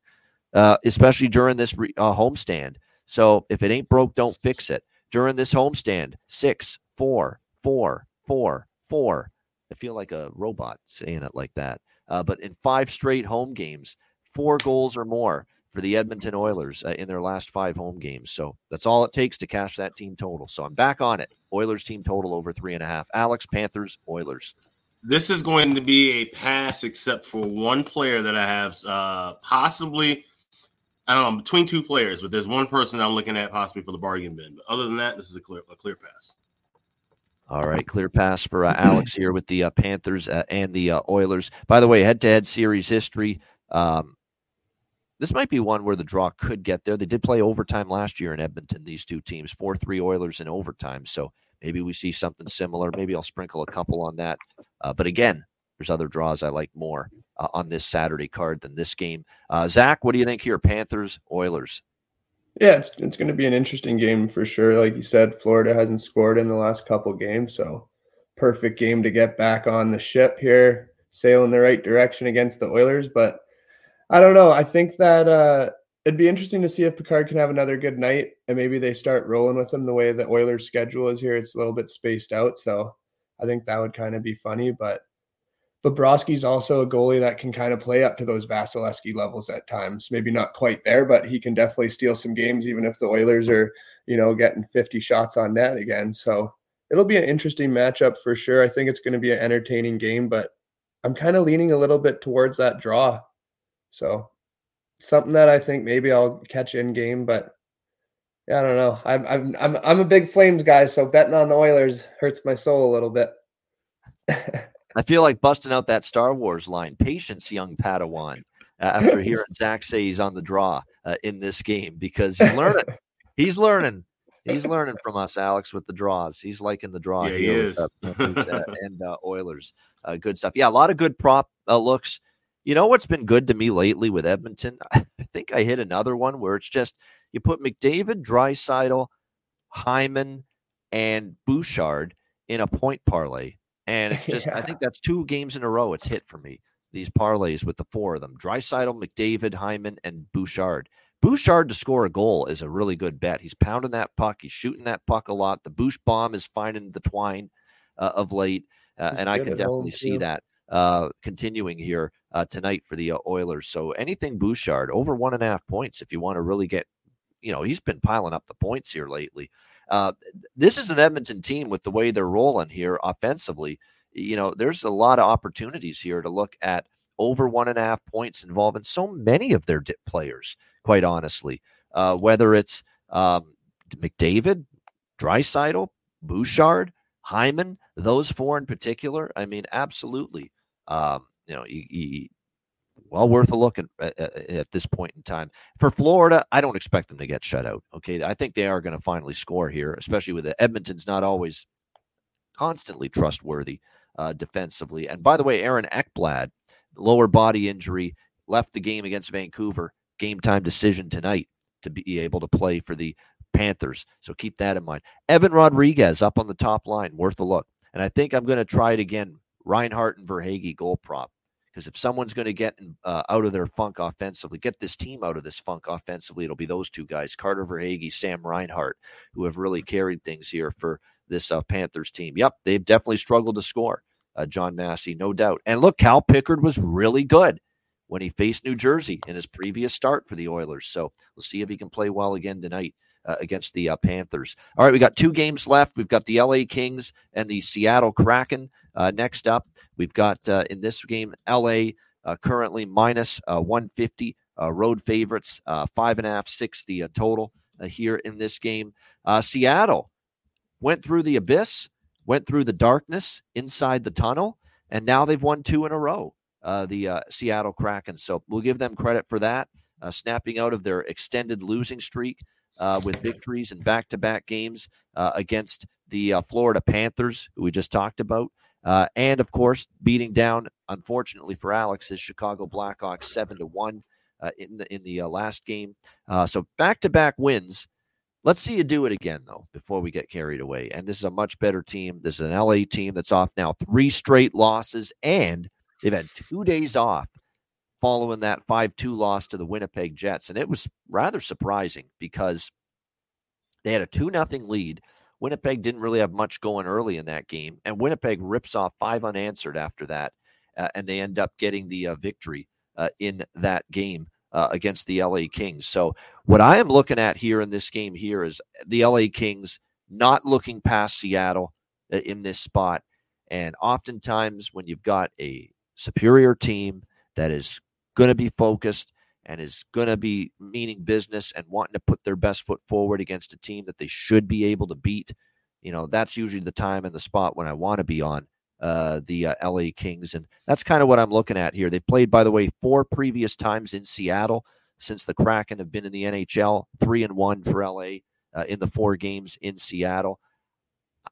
uh, especially during this re- uh, homestand. So if it ain't broke, don't fix it. During this homestand, six, four, four, four, four. I feel like a robot saying it like that. Uh, but in five straight home games, four goals or more for the Edmonton Oilers uh, in their last five home games. So that's all it takes to cash that team total. So I'm back on it. Oilers team total over three and a half. Alex, Panthers, Oilers. This is going to be a pass, except for one player that I have uh, possibly. I don't know between two players, but there's one person I'm looking at possibly for the bargain bin. But other than that, this is a clear a clear pass. All right, [LAUGHS] clear pass for uh, Alex here with the uh, Panthers uh, and the uh, Oilers. By the way, head-to-head series history. Um, this might be one where the draw could get there. They did play overtime last year in Edmonton. These two teams, four-three Oilers in overtime. So maybe we see something similar. Maybe I'll sprinkle a couple on that. Uh, but again, there's other draws I like more uh, on this Saturday card than this game. Zach, what do you think here? Panthers, Oilers. Yeah, it's, it's going to be an interesting game for sure. Like you said, Florida hasn't scored in the last couple games, so perfect game to get back on the ship here, sail in the right direction against the Oilers. But I don't know. I think that uh, it'd be interesting to see if Pickard can have another good night, and maybe they start rolling with him the way the Oilers' schedule is here. It's a little bit spaced out, so I think that would kind of be funny. But Bobrovsky's also a goalie that can kind of play up to those Vasilevskiy levels at times. Maybe not quite there, but he can definitely steal some games, even if the Oilers are, you know, getting 50 shots on net again. So it'll be an interesting matchup for sure. I think it's going to be an entertaining game, but I'm kind of leaning a little bit towards that draw. So something that I think maybe I'll catch in game, but yeah, I don't know. I'm I'm I'm I'm a big Flames guy, so betting on the Oilers hurts my soul a little bit. [LAUGHS] I feel like busting out that Star Wars line, patience, young Padawan, uh, after [LAUGHS] hearing Zach say he's on the draw uh, in this game because he's learning. he's learning. He's learning from us, Alex, with the draws. He's liking the draw yeah, here with, uh, [LAUGHS] and uh, Oilers. Uh, good stuff. Yeah, a lot of good prop uh, looks. You know what's been good to me lately with Edmonton? [LAUGHS] I think I hit another one where it's just you put McDavid, Draisaitl, Hyman, and Bouchard in a point parlay and [LAUGHS] it's just, yeah. I think that's two games in a row it's hit for me. These parlays with the four of them Draisaitl, McDavid, Hyman, and Bouchard. Bouchard to score a goal is a really good bet. He's pounding that puck. He's shooting that puck a lot. The Bouch bomb is finding the twine uh, of late. Uh, and I can definitely see that uh, continuing here uh, tonight for the uh, Oilers. So anything Bouchard over one and a half points if you want to really get, you know, he's been piling up the points here lately. Uh, this is an Edmonton team with the way they're rolling here offensively. You know, there's a lot of opportunities here to look at over one and a half points involving so many of their dip players, quite honestly. Uh, whether it's um, McDavid, Draisaitl, Bouchard, Hyman, those four in particular. I mean, absolutely. Um, you know, you, you, well worth a look at, at, at, this point in time. For Florida, I don't expect them to get shut out. Okay, I think they are going to finally score here, especially with the Edmonton's not always constantly trustworthy uh, defensively. And by the way, Aaron Ekblad, lower body injury, left the game against Vancouver. Game time decision tonight to be able to play for the Panthers. So keep that in mind. Evan Rodrigues up on the top line, worth a look. And I think I'm going to try it again. Reinhart and Verhaeghe goal prop. Because if someone's going to get uh, out of their funk offensively, get this team out of this funk offensively, it'll be those two guys, Carter Verhaeghe, Sam Reinhart, who have really carried things here for this uh, Panthers team. Yep, they've definitely struggled to score, uh, John Massey, no doubt. And look, Cal Pickard was really good when he faced New Jersey in his previous start for the Oilers. So we'll see if he can play well again tonight. Uh, against the uh, Panthers. All right, we got two games left. We've got the LA Kings and the Seattle Kraken. Uh, next up, we've got uh, in this game LA uh, currently minus, uh, 150 road favorites, five and a half, six the total here in this game. Seattle went through the abyss, went through the darkness inside the tunnel, and now they've won two in a row. the Seattle Kraken. So we'll give them credit for that, snapping out of their extended losing streak. Uh, with victories in back to back games uh, against the uh, Florida Panthers, who we just talked about. Uh, and of course, beating down, unfortunately for Alex, his Chicago Blackhawks seven to one uh, in the in the uh, last game. So back to back wins. Let's see you do it again though before we get carried away. And this is a much better team. This is an LA team that's off now three straight losses, and they've had two days off following that five two loss to the Winnipeg Jets, and it was rather surprising because they had a two nothing lead Winnipeg didn't really have much going early in that game, and Winnipeg rips off five unanswered after that, uh, and they end up getting the uh, victory uh, in that game uh, against the LA Kings. So, what I am looking at here in this game here is the LA Kings not looking past Seattle uh, in this spot. And oftentimes, when you've got a superior team that is going to be focused and is going to be meaning business and wanting to put their best foot forward against a team that they should be able to beat, you know, that's usually the time and the spot when I want to be on uh, the uh, LA Kings. And that's kind of what I'm looking at here. They've played, by the way, four previous times in Seattle since the Kraken have been in the NHL, three and one for LA uh, in the four games in Seattle.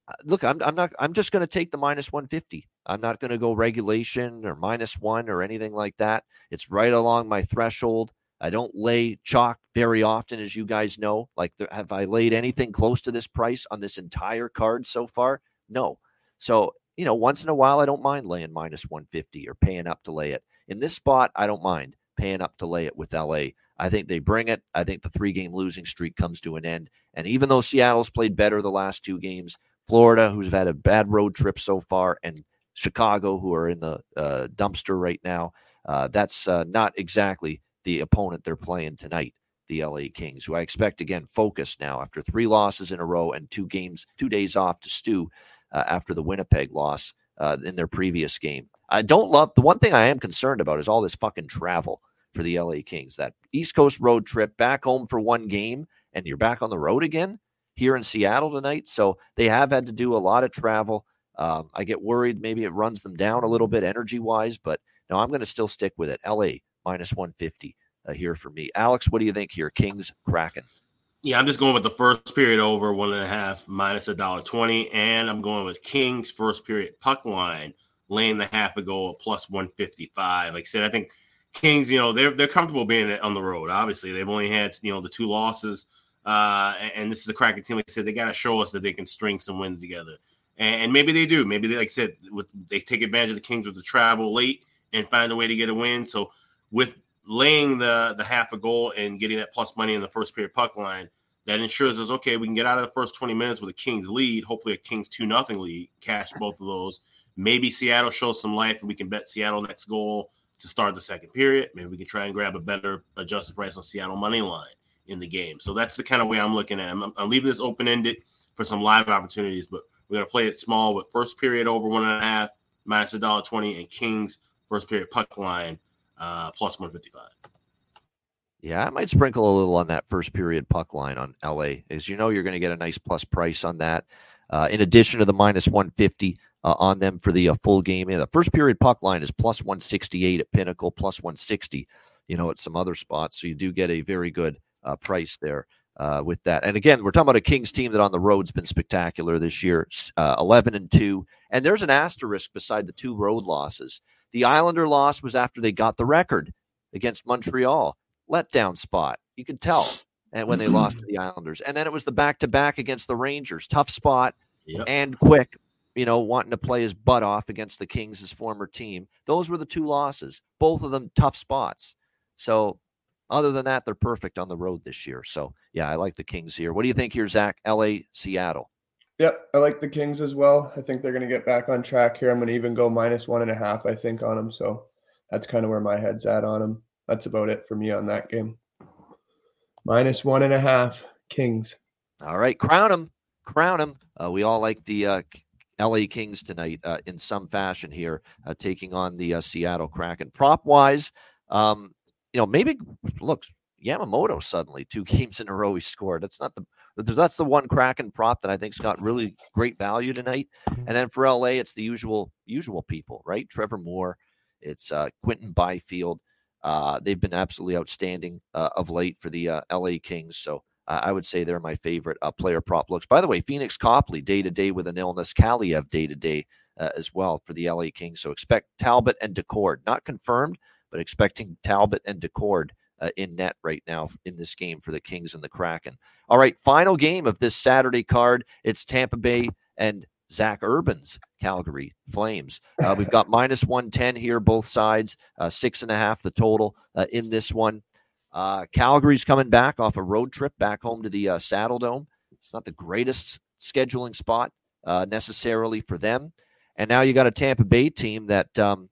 Uh, look, I'm, I'm not. I'm just going to take the minus 150. I'm not going to go regulation or minus one or anything like that. It's right along my threshold. I don't lay chalk very often, as you guys know. Like, have I laid anything close to this price on this entire card so far? No. So, you know, once in a while, I don't mind laying minus 150 or paying up to lay it. In this spot, I don't mind paying up to lay it with LA. I think they bring it. I think the three game losing streak comes to an end. And even though Seattle's played better the last two games, Florida, who's had a bad road trip so far, and Chicago, who are in the uh, dumpster right now, uh, that's uh, not exactly the opponent they're playing tonight, the LA Kings, who I expect again focused now after three losses in a row and two games, two days off to stew uh, after the Winnipeg loss uh, in their previous game. I don't love the one thing I am concerned about is all this fucking travel for the LA Kings. That East Coast road trip back home for one game, and you're back on the road again here in Seattle tonight. So they have had to do a lot of travel. Um, I get worried maybe it runs them down a little bit energy wise, but no, I'm going to still stick with it. LA minus 150 uh, here for me. Alex, what do you think here? Kings Kraken. Yeah, I'm just going with the first period over one and a half minus a dollar twenty, and I'm going with Kings first period puck line laying the half a goal plus 155. Like I said, I think Kings, you know, they're they're comfortable being on the road. Obviously, they've only had you know the two losses, uh, and this is a Kraken team. Like I said, they got to show us that they can string some wins together, and, maybe they do. Maybe they, like I said, with they take advantage of the Kings with the travel late and find a way to get a win. So with laying the the half a goal and getting that plus money in the first period puck line, that ensures us okay, we can get out of the first 20 minutes with a Kings lead, hopefully a Kings two nothing lead, cash both of those. Maybe Seattle shows some life and we can bet Seattle next goal to start the second period. Maybe we can try and grab a better adjusted price on Seattle money line in the game. So that's the kind of way I'm looking at. I'm, I'm leaving this open ended for some live opportunities, but we're gonna play it small with first period over one and a half minus a dollar twenty and Kings first period puck line uh, plus one fifty five. Yeah, I might sprinkle a little on that first period puck line on LA, as you know you're going to get a nice plus price on that. Uh, in addition to the minus 150, uh, on them for the uh, full game. And the first period puck line is plus 168 at Pinnacle, plus 160, you know, at some other spots. So you do get a very good uh, price there uh, with that. And again, we're talking about a Kings team that on the road's been spectacular this year, uh, 11 and 2. And there's an asterisk beside the two road losses. The Islander loss was after they got the record against Montreal. Letdown spot. You can tell. And when they lost to the Islanders. And then it was the back to back against the Rangers. Tough spot yep. and Quick you know, wanting to play his butt off against the Kings, his former team. Those were the two losses, both of them tough spots. So, other than that, they're perfect on the road this year. So, yeah, I like the Kings here. What do you think here, Zach? LA, Seattle. Yep, I like the Kings as well. I think they're going to get back on track here. I'm going to even go minus one and a half, I think, on them. So, that's kind of where my head's at on them. That's about it for me on that game. Minus one and a half, Kings. All right, crown them, crown them. Uh, we all like the uh, LA Kings tonight uh, in some fashion here, uh, taking on the uh, Seattle Kraken. Prop wise, um, you know, maybe look Yamamoto suddenly two [LAUGHS] games in a row he scored. That's not the that's the one Kraken prop that I think's got really great value tonight. And then for LA, it's the usual usual people, right? Trevor Moore, it's uh, Quinton Byfield. Uh, they've been absolutely outstanding uh, of late for the uh, LA Kings. So uh, I would say they're my favorite uh, player prop looks. By the way, Phoenix Copley day to day with an illness, Kaliyev day to day as well for the LA Kings. So expect Talbot and Daccord. not confirmed, but expecting Talbot and Daccord uh, in net right now in this game for the Kings and the Kraken. All right, final game of this Saturday card. It's Tampa Bay and Zach Urban's Calgary Flames. Uh, we've got [LAUGHS] minus 110 here, both sides, uh, six and a half the total uh, in this one. Uh, Calgary's coming back off a road trip back home to the uh, Saddledome. It's not the greatest scheduling spot uh, necessarily for them. And now you got a Tampa Bay team that um,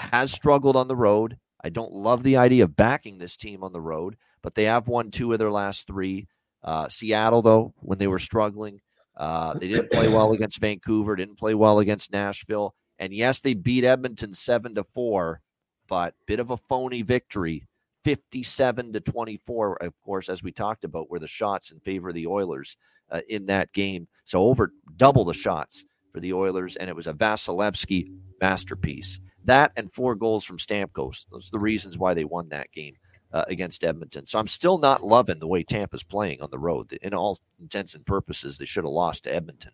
has struggled on the road. I don't love the idea of backing this team on the road, but they have won two of their last three. Uh, Seattle, though, when they were struggling, uh, they didn't play well against Vancouver, didn't play well against Nashville, and yes, they beat Edmonton seven to four, but bit of a phony victory, fifty-seven to twenty-four. Of course, as we talked about, were the shots in favor of the Oilers uh, in that game, so over double the shots for the Oilers, and it was a Vasilevskiy masterpiece. That and four goals from Stamkos. Those are the reasons why they won that game uh, against Edmonton. So I'm still not loving the way Tampa's playing on the road. In all intents and purposes, they should have lost to Edmonton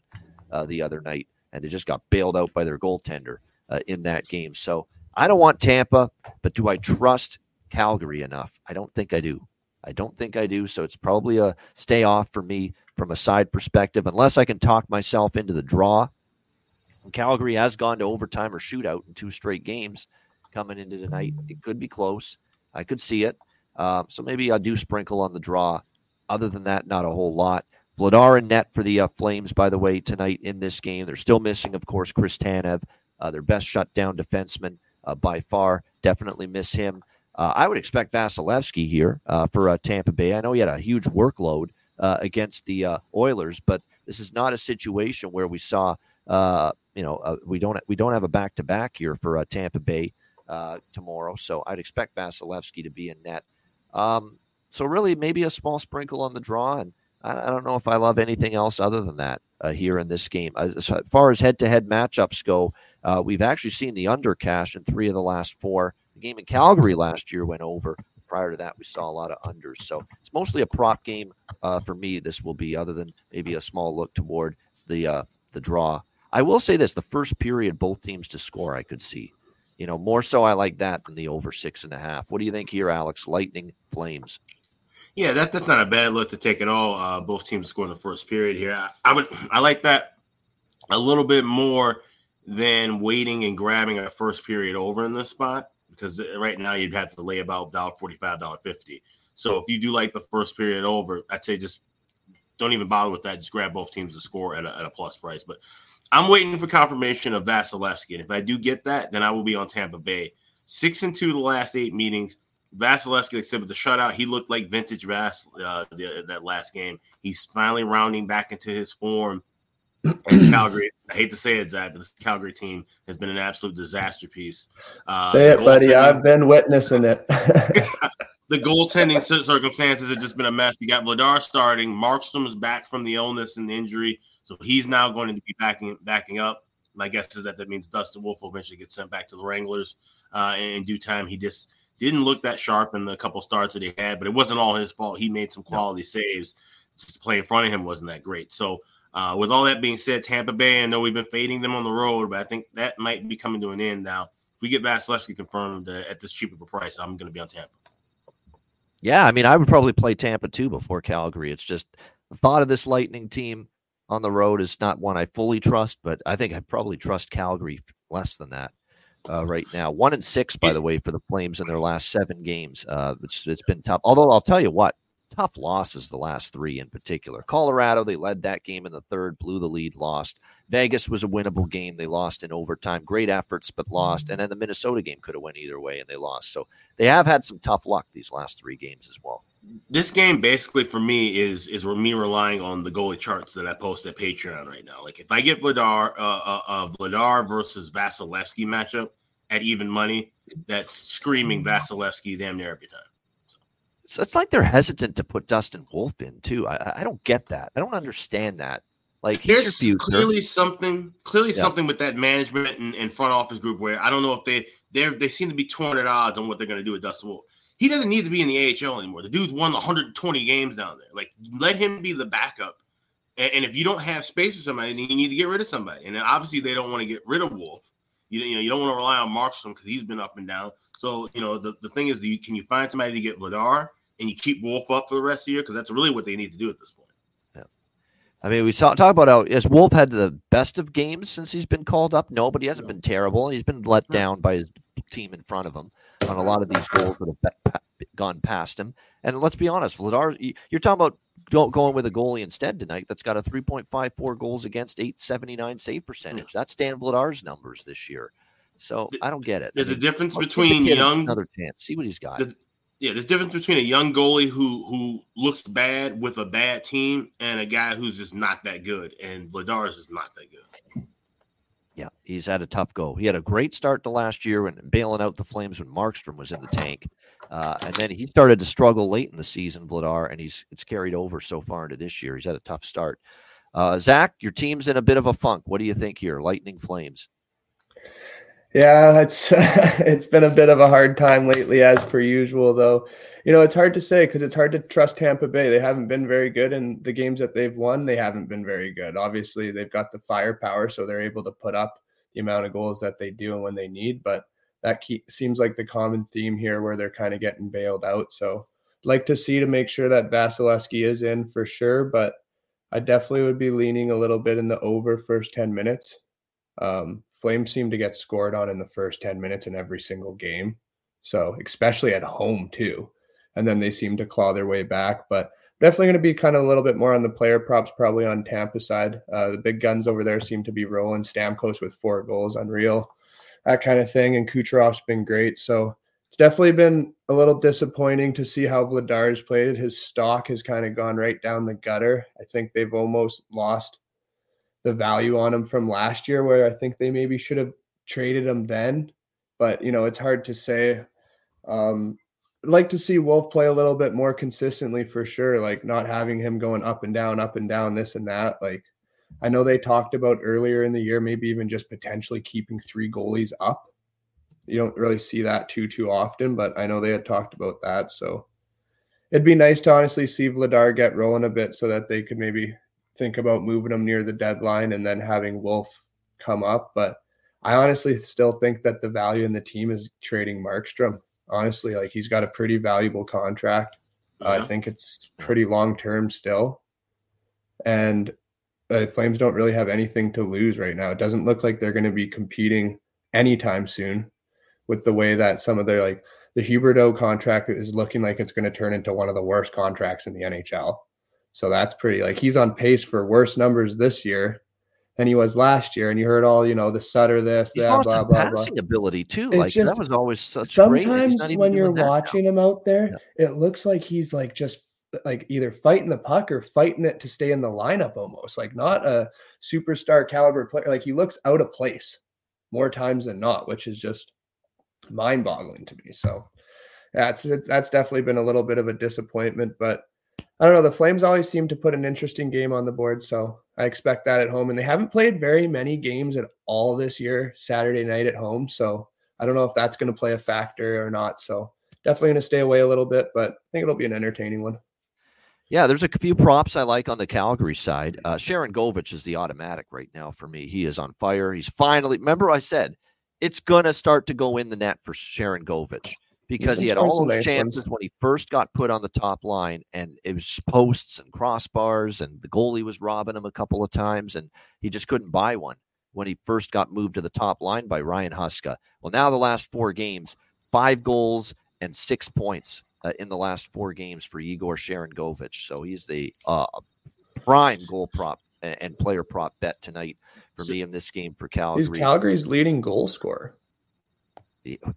uh, the other night, and they just got bailed out by their goaltender uh, in that game. So I don't want Tampa, but do I trust Calgary enough? I don't think I do. I don't think I do. So it's probably a stay off for me from a side perspective, unless I can talk myself into the draw. Calgary has gone to overtime or shootout in two straight games coming into tonight. It could be close. I could see it. Uh, so maybe I do sprinkle on the draw. Other than that, not a whole lot. Vladar and net for the uh, Flames, by the way, tonight in this game. They're still missing, of course, Chris Tanev, uh, their best shutdown defenseman uh, by far. Definitely miss him. Uh, I would expect Vasilevskiy here uh, for Tampa Bay. I know he had a huge workload against the Oilers, but this is not a situation where we saw, you know, we don't we don't have a back to back here for Tampa Bay uh, tomorrow. So I'd expect Vasilevskiy to be in net. Um, so really, maybe a small sprinkle on the draw, and I, I don't know if I love anything else other than that uh, here in this game. As far as head-to-head matchups go, uh, we've actually seen the under cash in three of the last four. The game in Calgary last year went over. Prior to that, we saw a lot of unders. So it's mostly a prop game uh, for me. This will be, other than maybe a small look toward the uh, the draw. I will say this: the first period, both teams to score, I could see. You know, more so I like that than the over six and a half. What do you think here, Alex? Lightning Flames. Yeah, that, that's not a bad look to take at all. Uh, both teams score in the first period here. I, I would I like that a little bit more than waiting and grabbing a first period over in this spot because right now you'd have to lay about dollar forty five, dollar fifty. So if you do like the first period over, I'd say just don't even bother with that. Just grab both teams to score at a, at a plus price. But I'm waiting for confirmation of Vasilevskiy. And if I do get that, then I will be on Tampa Bay. Six and two the last eight meetings. Vasilevskiy exhibited the shutout. He looked like vintage Vas uh, the, that last game. He's finally rounding back into his form. [CLEARS THROAT] And Calgary, I hate to say it, Zach, but this Calgary team has been an absolute disaster piece. Uh, say it, buddy. I've been witnessing it. [LAUGHS] [LAUGHS] the goaltending circumstances have just been a mess. You got Vladar starting. Markstrom's back from the illness and the injury. So he's now going to be backing backing up. My guess is that that means Dustin Wolf will eventually get sent back to the Wranglers uh, in due time. He just didn't look that sharp in the couple starts that he had, but it wasn't all his fault. He made some quality saves. Just the play in front of him wasn't that great. So, uh, with all that being said, Tampa Bay, I know we've been fading them on the road, but I think that might be coming to an end now. If we get Vasilevskiy confirmed uh, at this cheap of a price, I'm going to be on Tampa. Yeah, I mean, I would probably play Tampa too before Calgary. It's just the thought of this Lightning team on the road is not one I fully trust, but I think I probably trust Calgary less than that uh, right now. One and six, by the way, for the Flames in their last seven games. Uh, it's, it's been tough. Although I'll tell you what, tough losses the last three in particular. Colorado, they led that game in the third, blew the lead, lost. Vegas was a winnable game. They lost in overtime. Great efforts, but lost. And then the Minnesota game could have went either way, and they lost. So they have had some tough luck these last three games as well. This game basically for me is is me relying on the goalie charts that I post at Patreon right now. Like if I get Vladar, uh, uh, uh Vladar versus Vasilevskiy matchup at even money, that's screaming Vasilevskiy damn near every time. So it's like they're hesitant to put Dustin Wolf in too. I, I don't get that. I don't understand that. Like there's clearly something, clearly yeah. something with that management and, and, front office group where I don't know if they they they seem to be torn at odds on what they're going to do with Dustin Wolf. He doesn't need to be in the AHL anymore. The dude's won 120 games down there. Like let him be the backup. And, and if you don't have space for somebody, then you need to get rid of somebody. And obviously they don't want to get rid of Wolf. You, you know you don't want to rely on Markstrom because he's been up and down. So you know the, the thing is, do you, can you find somebody to get Vladar and you keep Wolf up for the rest of the year because that's really what they need to do at this point. Yeah, I mean, we saw, talk about how has Wolf had the best of games since he's been called up? No, but he hasn't been terrible. He's been let down by his team in front of him on a lot of these goals that have gone past him. And let's be honest, Vladar, you're talking about going with a goalie instead tonight that's got a 3.54 goals against 879 save percentage. That's Dan Vladar's numbers this year. So I don't get it. There's I mean, a difference between young another chance. See what he's got. The, yeah, there's a difference between a young goalie who who looks bad with a bad team and a guy who's just not that good. And Vladar is not that good. Yeah, he's had a tough go. He had a great start to last year and bailing out the Flames when Markstrom was in the tank, uh, and then he started to struggle late in the season, Vladar, and he's it's carried over so far into this year. He's had a tough start. Uh, Zach, your team's in a bit of a funk. What do you think here? Lightning Flames. Yeah, it's [LAUGHS] it's been a bit of a hard time lately, as per usual. Though, you know, it's hard to say because it's hard to trust Tampa Bay. They haven't been very good in the games that they've won. They haven't been very good. Obviously, they've got the firepower, so they're able to put up the amount of goals that they do and when they need. But that keep, seems like the common theme here, where they're kind of getting bailed out. So, I'd like to see to make sure that Vasilevskiy is in for sure, but I definitely would be leaning a little bit in the over first ten minutes. Um, Flames seem to get scored on in the first 10 minutes in every single game. So, especially at home, too. And then they seem to claw their way back. But definitely going to be kind of a little bit more on the player props, probably on Tampa side. Uh, the big guns over there seem to be rolling. Stamkos with four goals, unreal, that kind of thing. And Kucherov's been great. So, it's definitely been a little disappointing to see how Vladar's played. His stock has kind of gone right down the gutter. I think they've almost lost the value on him from last year, where I think they maybe should have traded him then. But you know, it's hard to say. Um, like to see Wolf play a little bit more consistently for sure. Like not having him going up and down, up and down, this and that. Like I know they talked about earlier in the year, maybe even just potentially keeping three goalies up. You don't really see that too too often, but I know they had talked about that. So it'd be nice to honestly see Vladar get rolling a bit so that they could maybe think about moving him near the deadline and then having Wolf come up. But I honestly still think that the value in the team is trading Markstrom. Honestly, like he's got a pretty valuable contract. Yeah. Uh, I think it's pretty long term still. And the Flames don't really have anything to lose right now. It doesn't look like they're going to be competing anytime soon with the way that some of their like the Huberdeau contract is looking like it's going to turn into one of the worst contracts in the NHL. So that's pretty like he's on pace for worse numbers this year than he was last year. And you heard all, you know, the Sutter this, he's that, blah, blah, passing blah. ability too. It's like just, that was always such sometimes when you're watching now. him out there, yeah. it looks like he's like just like either fighting the puck or fighting it to stay in the lineup almost like not a superstar caliber player. Like he looks out of place more times than not, which is just mind boggling to me. So that's, that's definitely been a little bit of a disappointment, but I don't know. The Flames always seem to put an interesting game on the board, so I expect that at home. And they haven't played very many games at all this year, Saturday night at home. So I don't know if that's going to play a factor or not. So definitely going to stay away a little bit, but I think it'll be an entertaining one. Yeah, there's a few props I like on the Calgary side. Uh, Sharangovich is the automatic right now for me. He is on fire. He's finally. Remember, I said it's gonna start to go in the net for Sharangovich because he had all those chances ones. when he first got put on the top line, and it was posts and crossbars, and the goalie was robbing him a couple of times, and he just couldn't buy one when he first got moved to the top line by Ryan Huska. Well, now the last four games, five goals and six points uh, in the last four games for Igor Sharangovich. So he's the uh, prime goal prop and player prop bet tonight for me in this game for Calgary. He's Calgary's leading goal scorer.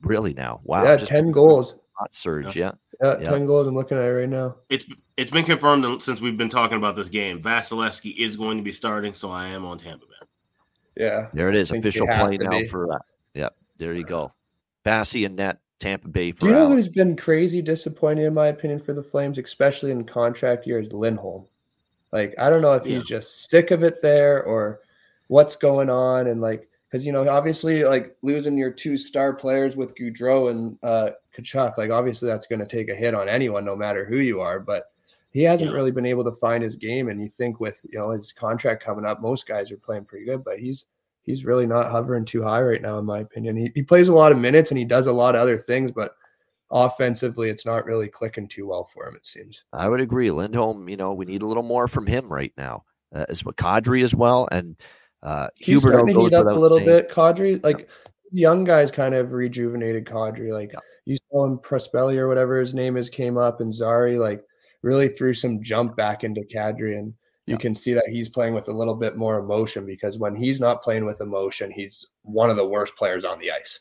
Really now? Wow. Yeah, Just 10 goals. Hot surge. Yeah. yeah. Yeah, 10 goals. I'm looking at it right now. It's it's been confirmed since we've been talking about this game. Vasilevskiy is going to be starting, so I am on Tampa Bay. Yeah. There it is. Official play now be. for that. Yep. There you go. Vassy and net, Tampa Bay for Do you know who's been crazy disappointing in my opinion for the Flames, especially in contract years? Lindholm. Like, I don't know if yeah. he's just sick of it there or what's going on. And like because you know obviously like losing your two star players with Gaudreau and uh, Tkachuk, like obviously that's going to take a hit on anyone, no matter who you are. But he hasn't yeah. really been able to find his game, and you think with you know his contract coming up, most guys are playing pretty good, but he's he's really not hovering too high right now, in my opinion. He he plays a lot of minutes and he does a lot of other things, but offensively, it's not really clicking too well for him. It seems. I would agree, Lindholm. You know, we need a little more from him right now, uh, as Kadri as well, and uh, He's Hubert starting to heat up a little saying. bit. Kadri, like yeah. young guys, kind of rejuvenated Kadri. Like yeah. you saw him, Prospelli or whatever his name is, came up, and Zary. Like really threw some jump back into Kadri. And you can see that he's playing with a little bit more emotion because when he's not playing with emotion, he's one of the worst players on the ice.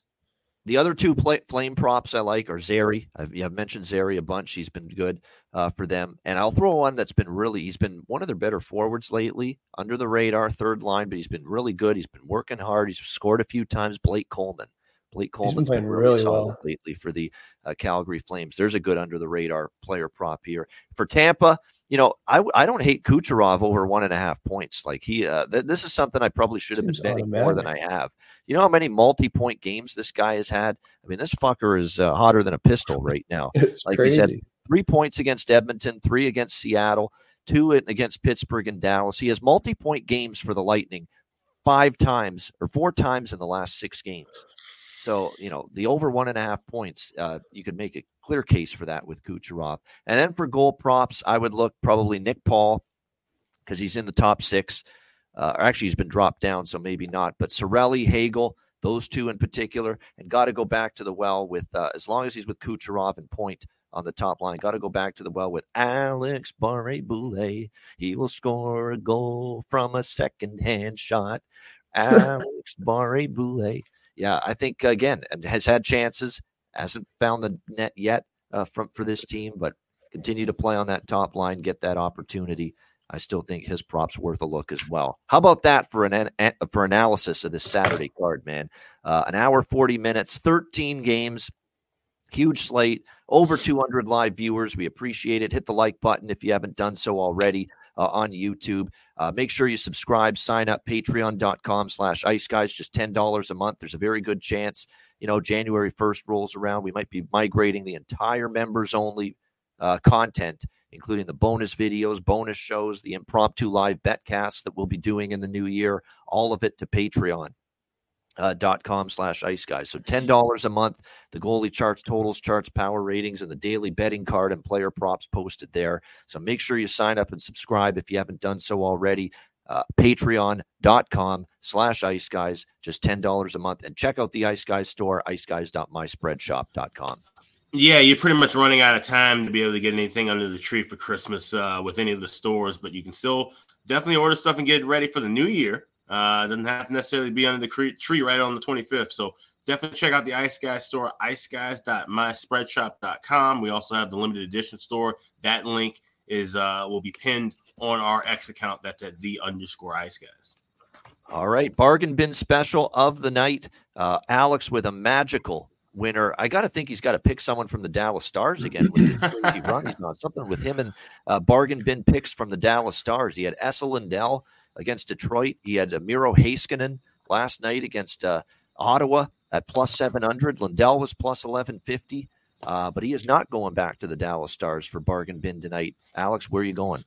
The other two play, flame props I like are Zary. I've, I've mentioned Zary a bunch. He's been good uh, for them. And I'll throw one that's been really, he's been one of their better forwards lately, under the radar, third line, but he's been really good. He's been working hard. He's scored a few times. Blake Coleman. Blake Coleman's been, been, really, really solid well. lately for the uh, Calgary Flames. There's a good under the radar player prop here. For Tampa, you know, I, I don't hate Kucherov over one and a half points. Like he, uh, th- this is something I probably should have been betting more than I have. You know how many multi-point games this guy has had? I mean, this fucker is uh, hotter than a pistol right now. [LAUGHS] it's like crazy. he said, three points against Edmonton, three against Seattle, two against Pittsburgh and Dallas. He has multi-point games for the Lightning five times or four times in the last six games. So, you know, the over one and a half points, uh, you could make a clear case for that with Kucherov. And then for goal props, I would look probably Nick Paul because he's in the top six. Uh, or actually, he's been dropped down, so maybe not. But Cirelli, Hagel, those two in particular, and got to go back to the well with uh, as long as he's with Kucherov and Point on the top line. Got to go back to the well with Alex Barré-Boulet. He will score a goal from a second hand shot. [LAUGHS] Alex Barré-Boulet yeah, I think again has had chances, hasn't found the net yet uh, from for this team, but continue to play on that top line, get that opportunity. I still think his props worth a look as well. How about that for an, an for analysis of this Saturday card, man? Uh, an hour forty minutes, thirteen games, huge slate, over two hundred live viewers. We appreciate it. Hit the like button if you haven't done so already uh, on YouTube. Uh, make sure you subscribe, sign up, patreon.com slash ice guys, just $10 a month. There's a very good chance, you know, January 1st rolls around. We might be migrating the entire members only uh, content, including the bonus videos, bonus shows, the impromptu live betcasts that we'll be doing in the new year, all of it to Patreon uh, dot com slash ice guys. So ten [LAUGHS] dollars a month. The goalie charts, totals charts, power ratings, and the daily betting card and player props posted there. So make sure you sign up and subscribe if you haven't done so already. Uh, patreon.com slash ice guys just $10 a month and check out the ice guys store ice iceguys.myspreadshop.com yeah you're pretty much running out of time to be able to get anything under the tree for christmas uh, with any of the stores but you can still definitely order stuff and get ready for the new year uh, doesn't have to necessarily be under the tree right on the 25th. So definitely check out the Ice Guys store, iceguys.myspreadshop.com. We also have the limited edition store. That link is uh, will be pinned on our X account. That's at the underscore Ice Guys. All right, bargain bin special of the night. Uh, Alex with a magical winner. I got to think he's got to pick someone from the Dallas Stars again with run. He's not something with him and uh, bargain bin picks from the Dallas Stars. He had Esa Lindell against Detroit. He had uh, Miro Heiskanen last night against uh, Ottawa at plus 700. Lindell was plus 1150. Uh, but he is not going back to the Dallas Stars for bargain bin tonight. Alex, where are you going?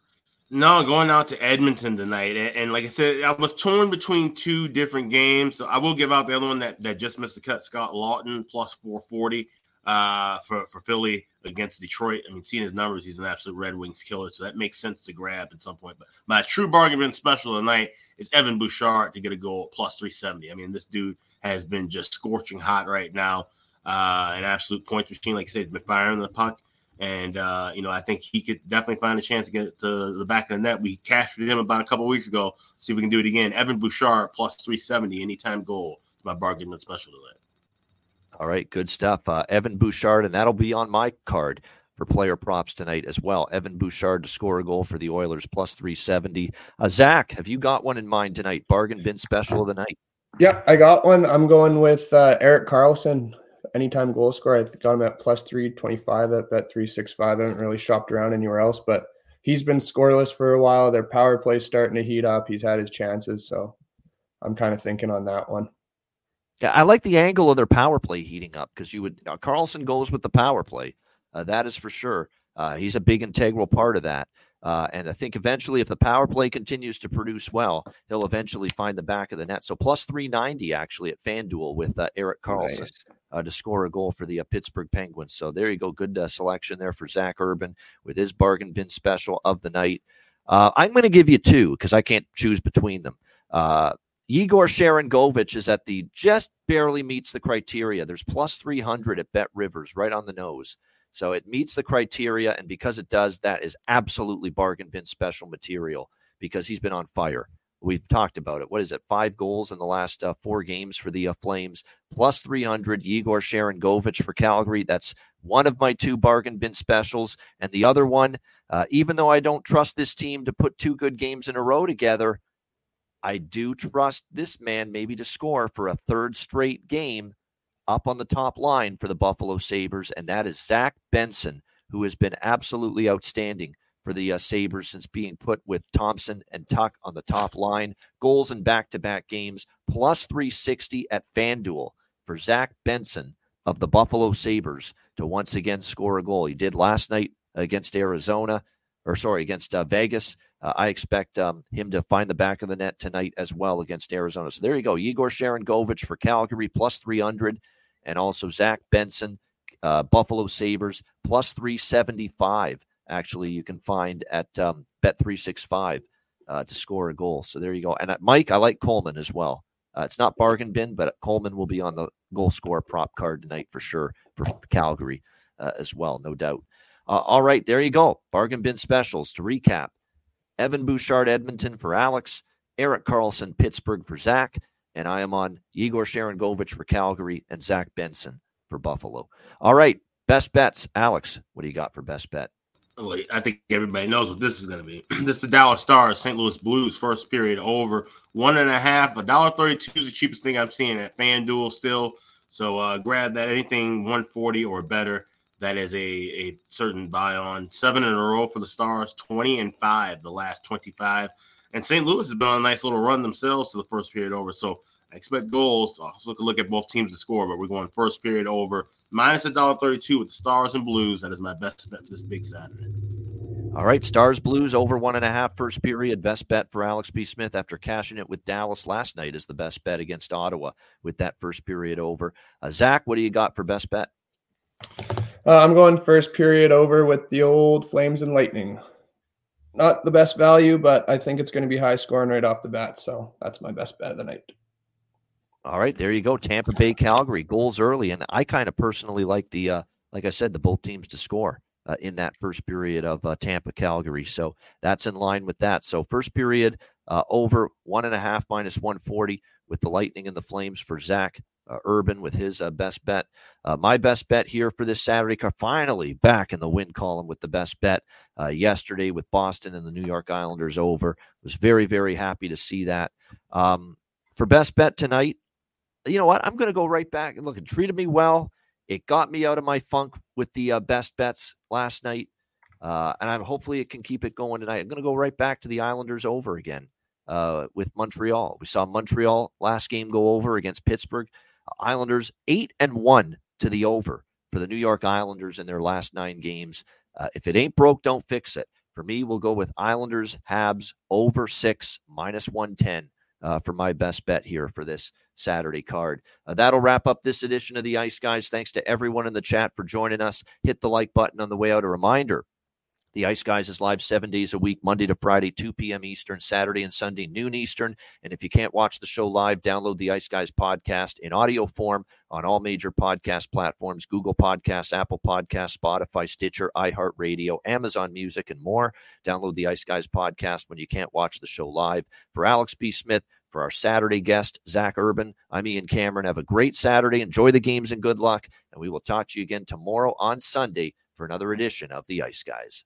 No, going out to Edmonton tonight. And, and, like I said, I was torn between two different games. So I will give out the other one that, that just missed the cut, Scott Lawton, plus 440 uh, for, for Philly against Detroit. I mean, seeing his numbers, he's an absolute Red Wings killer, so that makes sense to grab at some point. But my true bargain special tonight is Evan Bouchard to get a goal plus 370. I mean, this dude has been just scorching hot right now. Uh, an absolute point machine, like I said, he's been firing the puck. And uh, you know, I think he could definitely find a chance to get to the back of the net. We cashed him about a couple weeks ago. See if we can do it again. Evan Bouchard plus 370 anytime goal. My bargain special tonight. All right, good stuff. Uh, Evan Bouchard, and that'll be on my card for player props tonight as well. Evan Bouchard to score a goal for the Oilers, plus 370. Uh, Zach, have you got one in mind tonight? Bargain bin special of the night? Yeah, I got one. I'm going with uh, Erik Karlsson, anytime goal scorer. I got him at plus 325 at bet 365. I haven't really shopped around anywhere else, but he's been scoreless for a while. Their power play's starting to heat up. He's had his chances, so I'm kind of thinking on that one. Yeah, I like the angle of their power play heating up because you would uh, Karlsson goes with the power play. Uh, that is for sure. Uh, he's a big integral part of that. Uh, and I think eventually, if the power play continues to produce well, he'll eventually find the back of the net. So plus 390 actually at FanDuel with uh, Erik Karlsson nice. Uh, to score a goal for the Pittsburgh Penguins. So there you go. Good selection there for Zach Urban with his bargain bin special of the night. I'm going to give you two because I can't choose between them. Igor Sharangovich is at the just barely meets the criteria. There's plus 300 at Bet Rivers, right on the nose. So it meets the criteria. And because it does, that is absolutely bargain bin special material because he's been on fire. We've talked about it. What is it? Five goals in the last uh, four games for the uh, Flames, plus 300. Yegor Sharangovich for Calgary. That's one of my two bargain bin specials. And the other one, uh, even though I don't trust this team to put two good games in a row together, I do trust this man maybe to score for a third straight game up on the top line for the Buffalo Sabres. And that is Zach Benson, who has been absolutely outstanding for the uh, Sabres since being put with Thompson and Tuch on the top line. Goals in back to back games, plus 360 at FanDuel for Zach Benson of the Buffalo Sabres to once again score a goal. He did last night against Arizona, or sorry, against uh, Vegas. Uh, I expect um, him to find the back of the net tonight as well against Arizona. So there you go. Yegor Sharangovich for Calgary, plus 300. And also Zach Benson, uh, Buffalo Sabres, plus 375 actually you can find at um, Bet365 uh, to score a goal. So there you go. And at Mike, I like Coleman as well. Uh, it's not bargain bin, but Coleman will be on the goal score prop card tonight for sure for Calgary uh, as well, no doubt. Uh, all right, there you go. Bargain bin specials to recap. Evan Bouchard, Edmonton for Alex. Erik Karlsson, Pittsburgh for Zach. And I am on Igor Sharangovich for Calgary and Zach Benson for Buffalo. All right, best bets. Alex, what do you got for best bet? I think everybody knows what this is going to be. [CLEARS THROAT] this is the Dallas Stars, St. Louis Blues, first period over one and a half. A dollar thirty-two is the cheapest thing I'm seeing at FanDuel still. So uh, grab that. Anything 140 or better, that is a, a certain buy on. Seven in a row for the Stars, 20 and five the last 25. And St. Louis has been on a nice little run themselves to the first period over. So I expect goals. I'll look, look at both teams to score, but we're going first period over minus a dollar thirty-two with the Stars and Blues. That is my best bet this big Saturday. All right, Stars Blues over one and a half first period. Best bet for Alex B. Smith after cashing it with Dallas last night is the best bet against Ottawa with that first period over. Uh, Zach, what do you got for best bet? Uh, I'm going first period over with the old Flames and Lightning. Not the best value, but I think it's going to be high scoring right off the bat. So that's my best bet of the night. All right, there you go. Tampa Bay, Calgary, goals early, and I kind of personally like the, uh, like I said, the both teams to score uh, in that first period of uh, Tampa, Calgary. So that's in line with that. So first period uh, over one and a half minus one forty with the Lightning and the Flames for Zach Urban with his uh, best bet. my best bet here for this Saturday car finally back in the win column with the best bet yesterday with Boston and the New York Islanders over. Was very very happy to see that. Um, for best bet tonight, you know what? I'm going to go right back and look. It treated me well. It got me out of my funk with the uh, best bets last night, uh, and I'm hopefully it can keep it going tonight. I'm going to go right back to the Islanders over again uh, with Montreal. We saw Montreal last game go over against Pittsburgh. Islanders eight and one to the over for the New York Islanders in their last nine games. Uh, if it ain't broke, don't fix it. For me, we'll go with Islanders Habs over six minus one ten uh, for my best bet here for this Saturday card. Uh, that'll wrap up this edition of the Ice Guys. Thanks to everyone in the chat for joining us. Hit the like button on the way out. A reminder the Ice Guys is live seven days a week, Monday to Friday, 2 p.m. Eastern, Saturday and Sunday, noon Eastern. And if you can't watch the show live, download the Ice Guys podcast in audio form on all major podcast platforms Google Podcasts, Apple Podcasts, Spotify, Stitcher, iHeartRadio, Amazon Music, and more. Download the Ice Guys podcast when you can't watch the show live. For Alex B. Smith, for our Saturday guest, Zach Urban. I'm Ian Cameron. Have a great Saturday. Enjoy the games and good luck. And we will talk to you again tomorrow on Sunday for another edition of the Ice Guys.